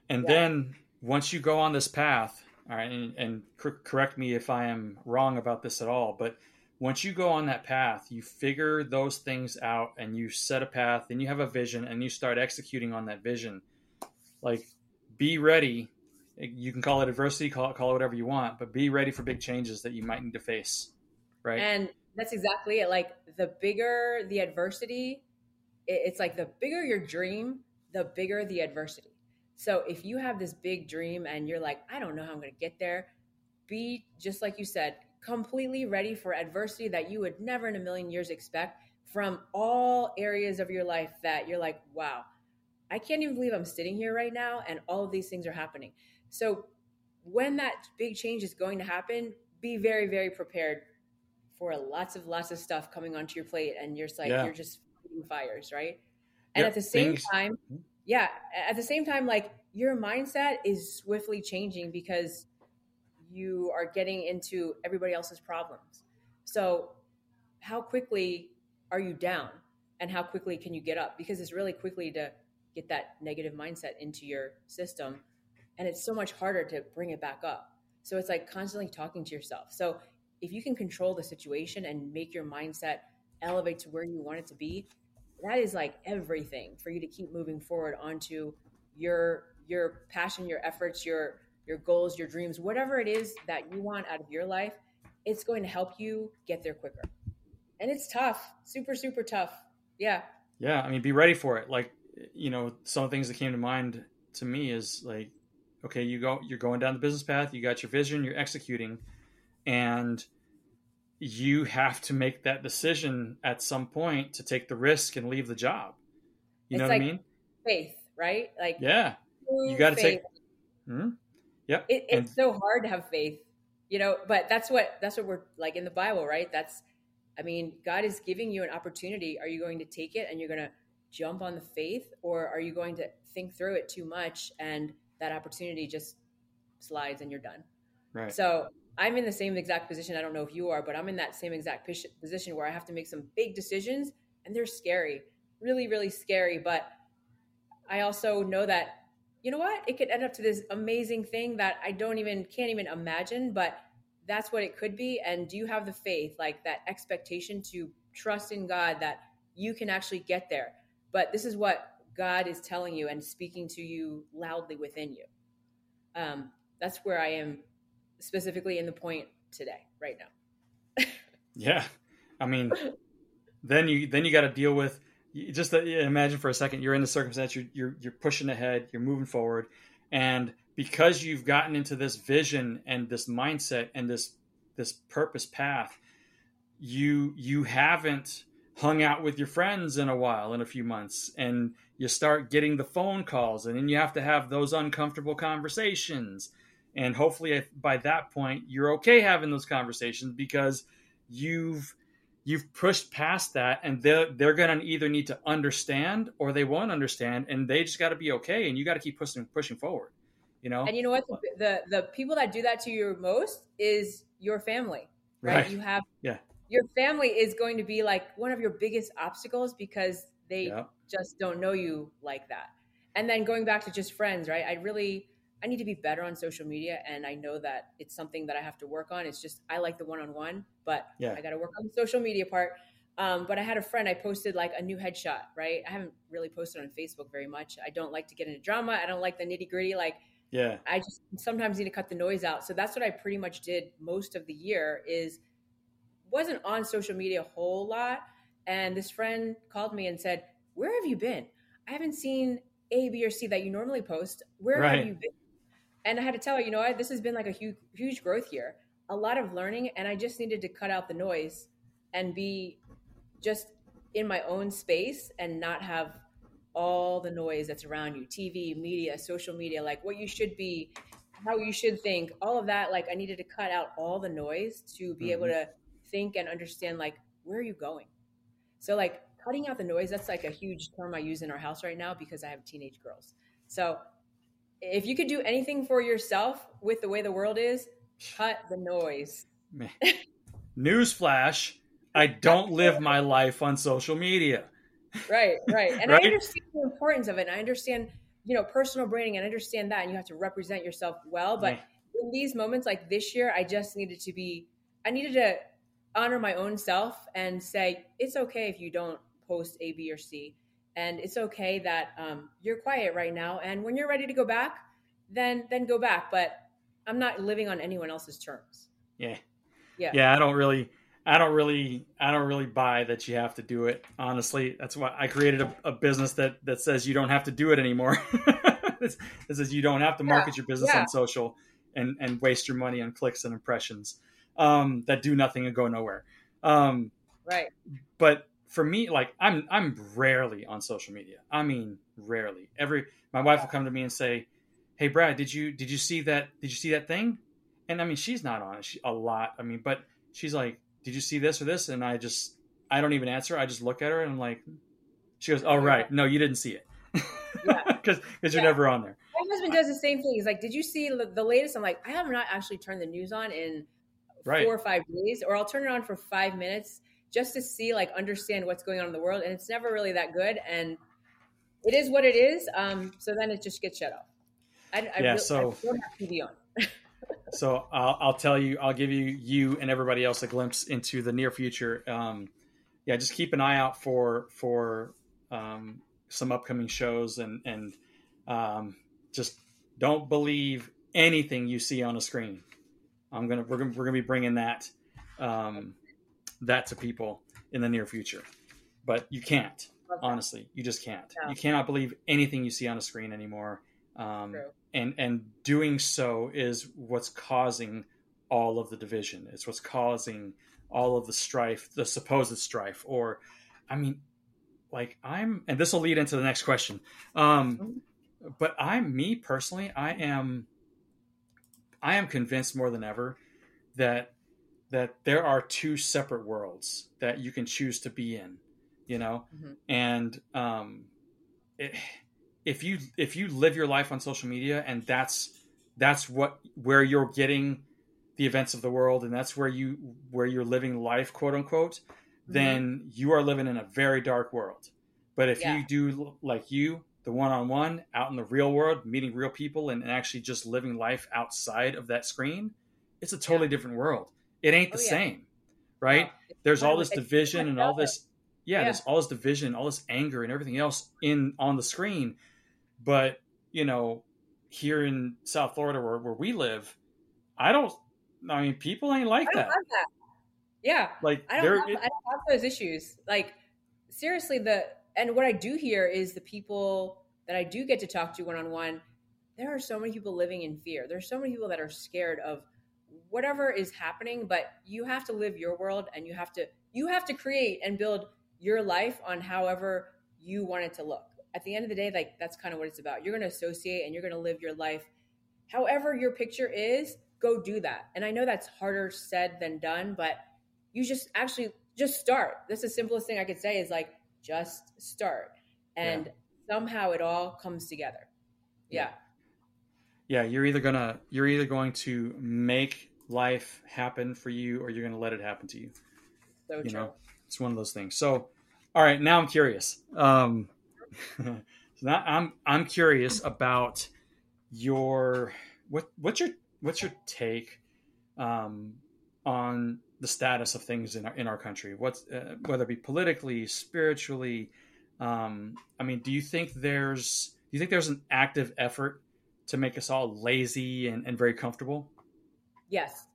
And yeah. then once you go on this path, all right, and, and correct me if I am wrong about this at all, but once you go on that path, you figure those things out and you set a path and you have a vision and you start executing on that vision. Like, be ready. You can call it adversity, call it, call it whatever you want, but be ready for big changes that you might need to face. Right. And that's exactly it. Like, the bigger the adversity, it's like the bigger your dream, the bigger the adversity. So if you have this big dream and you're like, I don't know how I'm going to get there, be just like you said, completely ready for adversity that you would never in a million years expect from all areas of your life that you're like, wow, I can't even believe I'm sitting here right now and all of these things are happening. So when that big change is going to happen, be very, very prepared for lots of lots of stuff coming onto your plate and you're like yeah. you're just fighting fires, right? And yep, at the same time, mm-hmm. yeah, at the same time, like your mindset is swiftly changing because you are getting into everybody else's problems. So, how quickly are you down and how quickly can you get up? Because it's really quickly to get that negative mindset into your system. And it's so much harder to bring it back up. So, it's like constantly talking to yourself. So, if you can control the situation and make your mindset elevate to where you want it to be, that is like everything for you to keep moving forward onto your your passion, your efforts, your your goals, your dreams, whatever it is that you want out of your life, it's going to help you get there quicker. And it's tough, super super tough. Yeah. Yeah, I mean be ready for it. Like you know, some of the things that came to mind to me is like okay, you go you're going down the business path, you got your vision, you're executing and you have to make that decision at some point to take the risk and leave the job. You it's know like what I mean? Faith, right? Like yeah, you got to take. Hmm? Yep. It, it's and, so hard to have faith. you know, but that's what that's what we're like in the Bible, right? That's I mean, God is giving you an opportunity. Are you going to take it and you're going to jump on the faith or are you going to think through it too much and that opportunity just slides and you're done? Right. So, I'm in the same exact position. I don't know if you are, but I'm in that same exact position where I have to make some big decisions and they're scary, really, really scary. But I also know that, you know what? It could end up to this amazing thing that I don't even, can't even imagine, but that's what it could be. And do you have the faith, like that expectation to trust in God that you can actually get there? But this is what God is telling you and speaking to you loudly within you. Um, that's where I am specifically in the point today, right now. (laughs) yeah. I mean, then you then you got to deal with just imagine for a second you're in the circumstance you're, you're you're pushing ahead you're moving forward and because you've gotten into this vision and this mindset and this this purpose path you you haven't hung out with your friends in a while in a few months and you start getting the phone calls and then you have to have those uncomfortable conversations. And hopefully by that point you're okay having those conversations because you've you've pushed past that and they're, they're going to either need to understand or they won't understand and they just got to be okay and you got to keep pushing pushing forward you know? And you know what? The, the, the people that do that to you most is your family right, right. you have yeah your family is going to be like one of your biggest obstacles because they yeah. just don't know you like that and then going back to just friends right i really I need to be better on social media, and I know that it's something that I have to work on. It's just I like the one-on-one, but yeah. I got to work on the social media part. Um, but I had a friend. I posted like a new headshot. Right, I haven't really posted on Facebook very much. I don't like to get into drama. I don't like the nitty gritty. Like, yeah, I just sometimes need to cut the noise out. So that's what I pretty much did most of the year. Is wasn't on social media a whole lot. And this friend called me and said, "Where have you been? I haven't seen A, B, or C that you normally post. Where right. have you been?" and I had to tell her, you know, this has been like a huge, huge growth year, a lot of learning, and I just needed to cut out the noise and be just in my own space and not have all the noise that's around you TV, media, social media, like what you should be, how you should think, all of that. Like, I needed to cut out all the noise to be mm-hmm. able to think and understand, like, where are you going? So, like, cutting out the noise, that's like a huge term I use in our house right now because I have teenage girls. So, if you could do anything for yourself with the way the world is, cut the noise. Newsflash, I don't live my life on social media. Right, right. (laughs) And right? I understand the importance of it. And I understand, you know, personal branding and understand that. And you have to represent yourself well. But yeah. in these moments like this year, I just needed to be, I needed to honor my own self and say, it's okay if you don't post A, B, or C. And it's okay that um, you're quiet right now and when you're ready to go back then then go back but i'm not living on anyone else's terms. Yeah. Yeah. Yeah i don't really i don't really i don't really buy that you have to do it honestly. That's why i created a, a business that that says you don't have to do it anymore. (laughs) It says you don't have to market yeah. your business yeah. on social and and waste your money on clicks and impressions um, that do nothing and go nowhere um, right but for me, like I'm I'm rarely on social media. I mean, rarely. Every my wife will come to me and say, "Hey, Brad, did you did you see that? Did you see that thing?" And I mean, she's not on it she, a lot. I mean, but she's like, "Did you see this or this?" And I just I don't even answer. I just look at her and I'm like, she goes, "Oh right, no, you didn't see it." Yeah, (laughs) because because you're never on there. My husband does the same thing. He's like, "Did you see the latest?" I'm like, "I have not actually turned the news on in right. four or five days, or I'll turn it on for five minutes." just to see like understand what's going on in the world and it's never really that good and it is what it is um so then it just gets shut off I, I yeah so I don't have TV on (laughs) so I'll, I'll tell you i'll give you you and everybody else a glimpse into the near future um yeah just keep an eye out for for um some upcoming shows and and um just don't believe anything you see on a screen i'm gonna we're gonna we're gonna be bringing that um that to people in the near future. But you can't, okay. honestly. You just can't. You cannot believe anything you see on a screen anymore. Um, and and doing so is what's causing all of the division. It's what's causing all of the strife, the supposed strife. Or, I mean, like I'm, and this will lead into the next question. Um, mm-hmm. but I'm me personally. I am, I am convinced more than ever that that there are two separate worlds that you can choose to be in, you know, Mhm. and um, it, if you if you live your life on social media and that's that's what where you're getting the events of the world and that's where you where you're living life quote unquote Mm-hmm. then you are living in a very dark world but if Yeah. you do like you the one-on-one out in the real world meeting real people and, and actually just living life outside of that screen it's a totally different world it ain't oh, the Oh, yeah. same right. There's all this division and all this yeah, Yeah. there's all this division all this anger and everything else in on the screen but you know here in south florida where, where we live i don't i mean people ain't like that that. Yeah, like I don't, have, it, I don't have those issues. Like seriously, the and what I do hear is the people that I do get to talk to one on one. There are so many people living in fear. There's so many people that are scared of whatever is happening. But you have to live your world, and you have to you have to create and build your life on however you want it to look. At the end of the day, like that's kind of what it's about. You're going to associate and you're going to live your life however your picture is. Go do that. And I know that's harder said than done, but you just actually just start. That's the simplest thing I could say is like just start. And somehow it all comes together. Yeah. yeah you're either gonna you're either going to make life happen for you or you're gonna let it happen to you So you true. know it's one of those things so all right now i'm curious um (laughs) so now i'm i'm curious about your what what's your what's your take um on the status of things in our in our country what's uh, whether it be politically spiritually um i mean do you think there's do you think there's an active effort to make us all lazy and, and very comfortable Yes.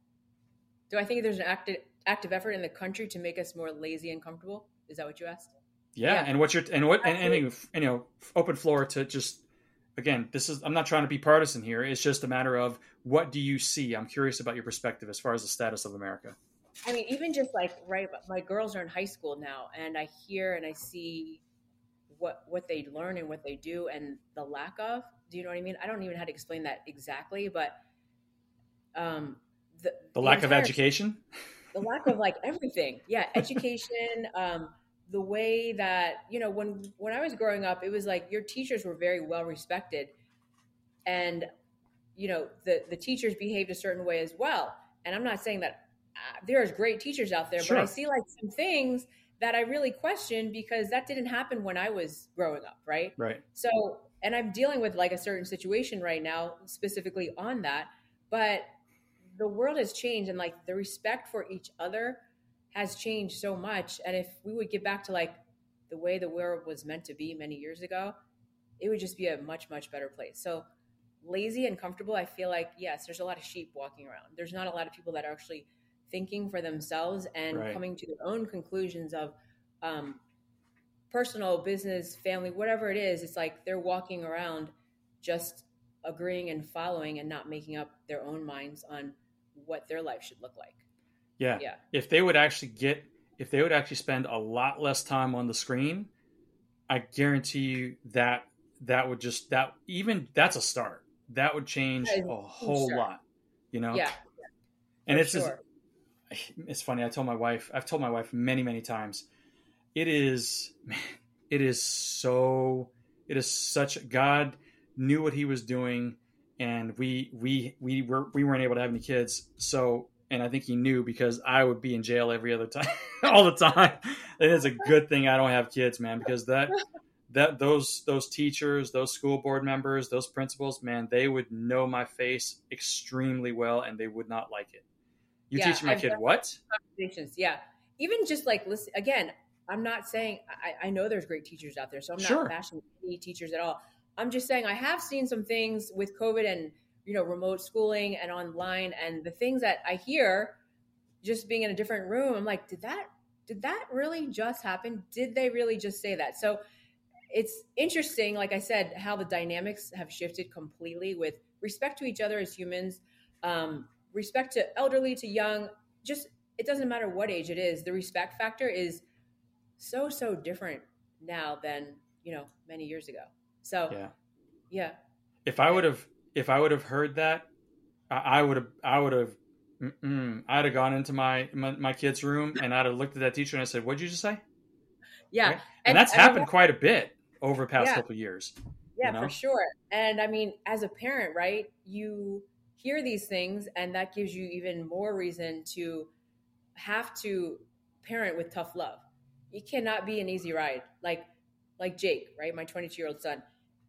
Do I think there's an active active effort in the country to make us more lazy and comfortable? Is that what you asked? Yeah, Yeah. and what's your and what and, and, and you know open floor to just again this is I'm not trying to be partisan here. It's just a matter of what do you see. I'm curious about your perspective as far as the status of America. I mean, even just like right, my girls are in high school now, and I hear and I see what what they learn and what they do, and the lack of. Do you know what I mean? I don't even know how to explain that exactly, but um, the The lack of entire- education. the lack of like everything yeah (laughs) education um the way that you know when when i was growing up it was like your teachers were very well respected and you know the the teachers behaved a certain way as well and i'm not saying that uh, there's great teachers out there but i see like some things that i really question because that didn't happen when i was growing up right Right. so, and I'm dealing with like a certain situation right now, specifically on that. But the world has changed, and like the respect for each other has changed so much. And if we would get back to like the way the world was meant to be many years ago, it would just be a much, much better place. So, lazy and comfortable, I feel like, yes, there's a lot of sheep walking around. There's not a lot of people that are actually thinking for themselves and Right. coming to their own conclusions of, um, personal, business, family, whatever it is, it's like they're walking around just agreeing and following and not making up their own minds on what their life should look like. Yeah. Yeah. If they would actually get if they would actually spend a lot less time on the screen, I guarantee you that that would just that even that's a start. That would change a whole start. lot. You know? Yeah. and for it's just sure. (laughs) it's funny. I told my wife, I've told my wife many, many times, it is, (laughs) man, it is so, it is such, God knew what he was doing and we, we, we were, we weren't able to have any kids. So, and I think he knew because I would be in jail every other time, (laughs) all the time. It is a good thing I don't have kids, man, because that, that those those teachers, those school board members, those principals, man, they would know my face extremely well, and they would not like it. You Yeah, teaching my I've kid what? conversations. Yeah. Even just like listen again, I'm not saying I, I know there's great teachers out there, so I'm not Sure. bashing any teachers at all. I'm just saying I have seen some things with COVID and you know remote schooling and online and the things that I hear just being in a different room. I'm like, did that did that really just happen? Did they really just say that? So it's interesting, like I said, how the dynamics have shifted completely with respect to each other as humans, um, respect to elderly to young. Just it doesn't matter what age it is. The respect factor is so so different now than you know many years ago. So Yeah. yeah, If I would have, if I would have heard that, I I would have, I would have Mm-mm. I'd have gone into my, my, my kid's room and I'd have looked at that teacher and I said, "What'd you just say?" Yeah, Right? And, And- that's and I happened quite a bit over the past Yeah. couple of years. Yeah, you know? for sure. And I mean, as a parent, right, you hear these things, and that gives you even more reason to have to parent with tough love. It cannot be an easy ride. Like, like Jake, right, my 22 year old son.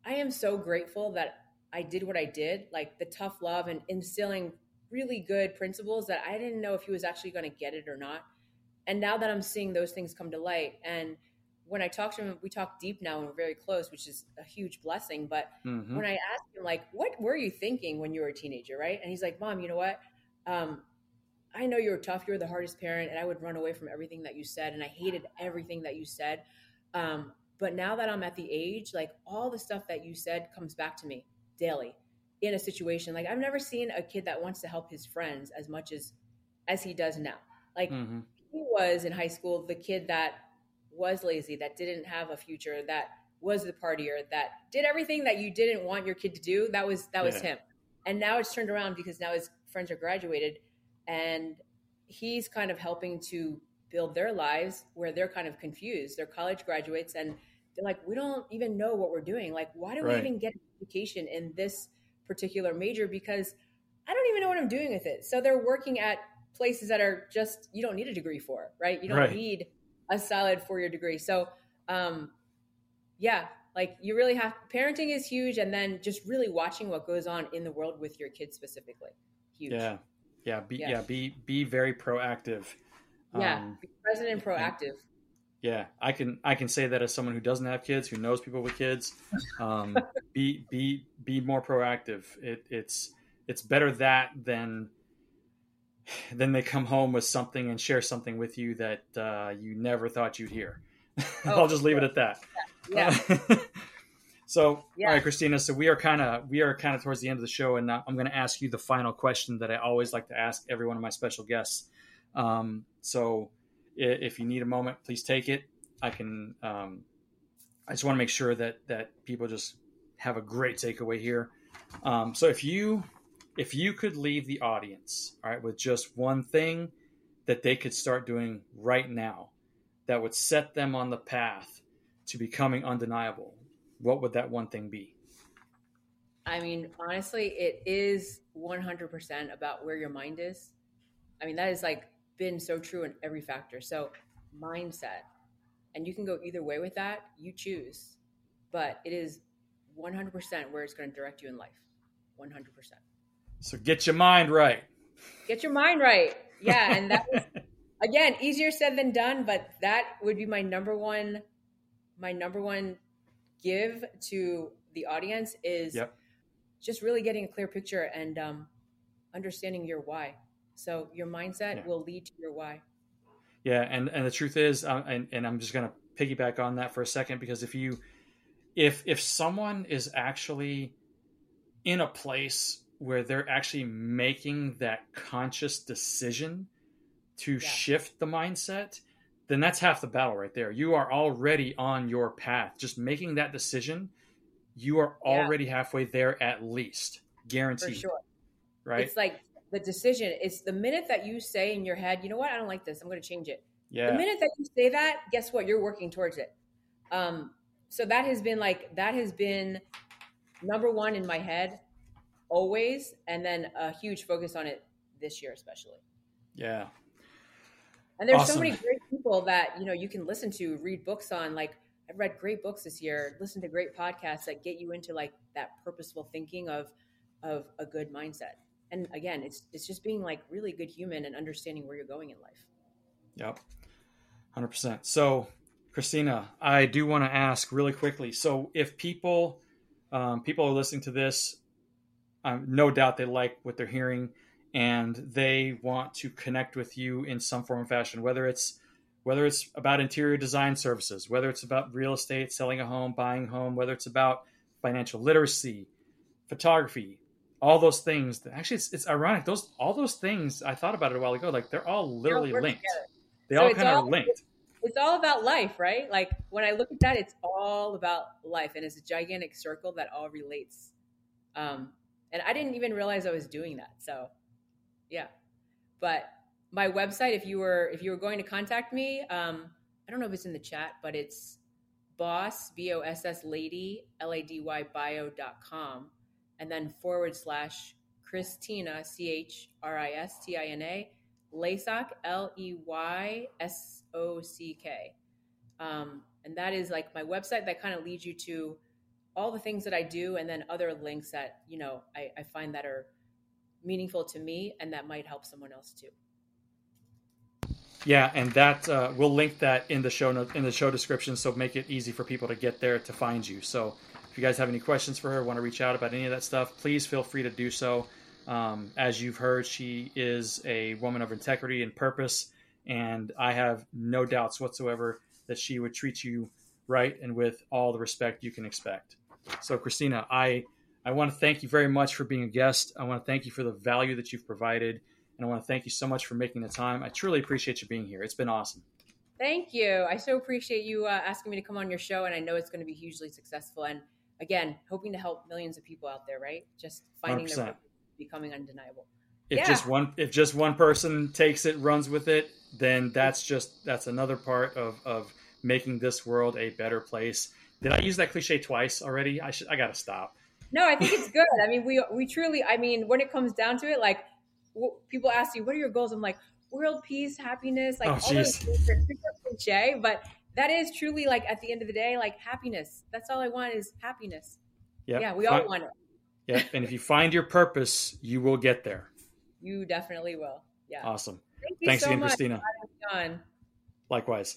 I am so grateful that I did what I did, like the tough love and instilling really good principles that I didn't know if he was actually going to get it or not. And now that I'm seeing those things come to light, and when I talk to him, we talk deep now and we're very close, which is a huge blessing. But Mhm. when I asked him, like, what were you thinking when you were a teenager, right? And he's like, Mom, you know what? Um, I know you were tough. You were the hardest parent, and I would run away from everything that you said, and I hated everything that you said. Um, but now that I'm at the age, like, all the stuff that you said comes back to me daily in a situation. Like, I've never seen a kid that wants to help his friends as much as as he does now. Like, Mhm. he was in high school the kid that was lazy, that didn't have a future, that was the partier, that did everything that you didn't want your kid to do. That was that was Yeah. him. And now it's turned around because now his friends are graduated and he's kind of helping to build their lives where they're kind of confused. They're college graduates and they're like, we don't even know what we're doing. Like, why do Right. we even get an education in this particular major? Because I don't even know what I'm doing with it. So they're working at places that are just you don't need a degree for, right? You don't Right. need a solid four year degree. So, um, yeah, like you really have parenting is huge, and then just really watching what goes on in the world with your kids specifically, huge. Yeah, yeah, be, yeah. Yeah. be be very proactive. yeah, Um, be present and proactive. yeah, I can I can say that as someone who doesn't have kids, who knows people with kids. Um, (laughs) be be be more proactive. It, it's it's better that than than they come home with something and share something with you that uh, you never thought you'd hear. Oh, (laughs) I'll just leave it at that. Yeah, Uh, (laughs) so, Yeah. all right, Christina. So we are kind of we are kind of towards the end of the show, and now I'm going to ask you the final question that I always like to ask every one of my special guests. Um, so, if you need a moment, please take it. I can. Um, I just want to make sure that that people just have a great takeaway here. Um, so, if you if you could leave the audience, all right, with just one thing that they could start doing right now, that would set them on the path to becoming undeniable, what would that one thing be? I mean, honestly, it is 100% about where your mind is. I mean, that has like been so true in every factor. So, mindset. And you can go either way with that, you choose. But it is 100% where it's going to direct you in life. 100%. So get your mind right. Get your mind right. Yeah, and that (laughs) was again easier said than done, but that would be my number one my number one give to the audience is Yep. just really getting a clear picture and um, understanding your why. So your mindset Yeah. will lead to your why. Yeah, and and the truth is, uh, and and I'm just gonna piggyback on that for a second because if you, if if someone is actually in a place where they're actually making that conscious decision to shift the mindset, then that's half the battle right there. You are already on your path. Just making that decision, you are Yeah. already halfway there at least, For guaranteed. sure. Right? It's like the decision. It's the minute that you say in your head, you know what, I don't like this. I'm going to change it. yeah. the minute that you say that guess what you're working towards it um so that has been like that has been number one in my head always and then a huge focus on it this year especially yeah. and there's so many great people that you know you can listen to read books on like i've read great books this year listen to great podcasts that get you into like that purposeful thinking of of a good mindset and again it's it's just being like really good human and understanding where you're going in life Yep. 100%. So, Christina, I do want to ask really quickly. So, if people um, people are listening to this, um, no doubt they like what they're hearing and they want to connect with you in some form or fashion, whether it's whether it's about interior design services, whether it's about real estate, selling a home, buying a home, whether it's about financial literacy, photography, all those things. Actually, it's, it's ironic. Those all those things I thought about it a while ago. Like they're all literally work linked. together. They So all it's kind of all- are linked. it's all about life, right? Like when I look at that, it's all about life, and it's a gigantic circle that all relates. Um, and I didn't even realize I was doing that. So, yeah, but my website, if you were if you were going to contact me, um, I don't know if it's in the chat, but it's boss b o s s lady l a d y bio.com and then forward slash Christina C H R I S T I N A Leysock L E Y S O C K. Um, and that is like my website that kind of leads you to all the things that I do and then other links that, you know, I, I find that are meaningful to me and that might help someone else too. Yeah, and that uh, we'll link that in the show in the show description, so make it easy for people to get there to find you. So if you guys have any questions for her, want to reach out about any of that stuff, please feel free to do so. Um, as you've heard, she is a woman of integrity and purpose, and I have no doubts whatsoever that she would treat you right and with all the respect you can expect. So, Christina, I I want to thank you very much for being a guest. I want to thank you for the value that you've provided, and I want to thank you so much for making the time. I truly appreciate you being here. It's been awesome. Thank you. I so appreciate you uh, asking me to come on your show, and I know it's going to be hugely successful. And again, hoping to help millions of people out there, right? Just finding 100%. their becoming undeniable. If yeah. just one if just one person takes it, runs with it, then that's just that's another part of of making this world a better place. Did I use that cliche twice already? I should I gotta stop. No, I think it's good. I mean, we we truly. I mean, when it comes down to it, like people ask you, "What are your goals?" I'm like, world peace, happiness, like oh, all those things are cliche, but that is truly like at the end of the day, like happiness. That's all I want is happiness. Yep. Yeah, we all want it. Yeah, and if you find your purpose, you will get there. You definitely will. Yeah. Awesome. Thank Thanks so again, Christina. Likewise.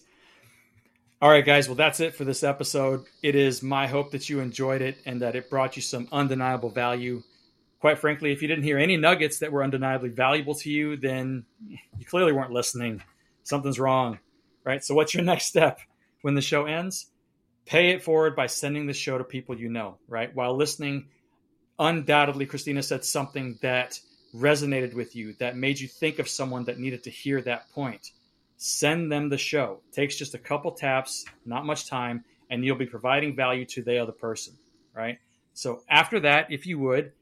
All right, guys. Well, that's it for this episode. It is my hope that you enjoyed it and that it brought you some undeniable value. Quite frankly, if you didn't hear any nuggets that were undeniably valuable to you, then you clearly weren't listening. Something's wrong, right? So, what's your (laughs) next step when the show ends? Pay it forward by sending the show to people you know, right? While listening, undoubtedly Christina said something that resonated with you, that made you think of someone that needed to hear that point. Send them the show. It takes just a couple taps, not much time, and you'll be providing value to the other person, right? So after that, if you would,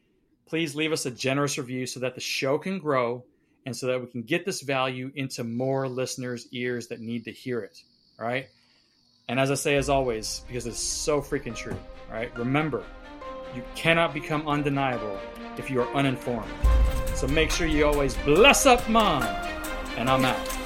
please leave us a generous review so that the show can grow and so that we can get this value into more listeners' ears that need to hear it. All right. And as I say, as always, because it's so freaking true, right, remember you cannot become undeniable if you are uninformed. So make sure you always bless up mom. And I'm out.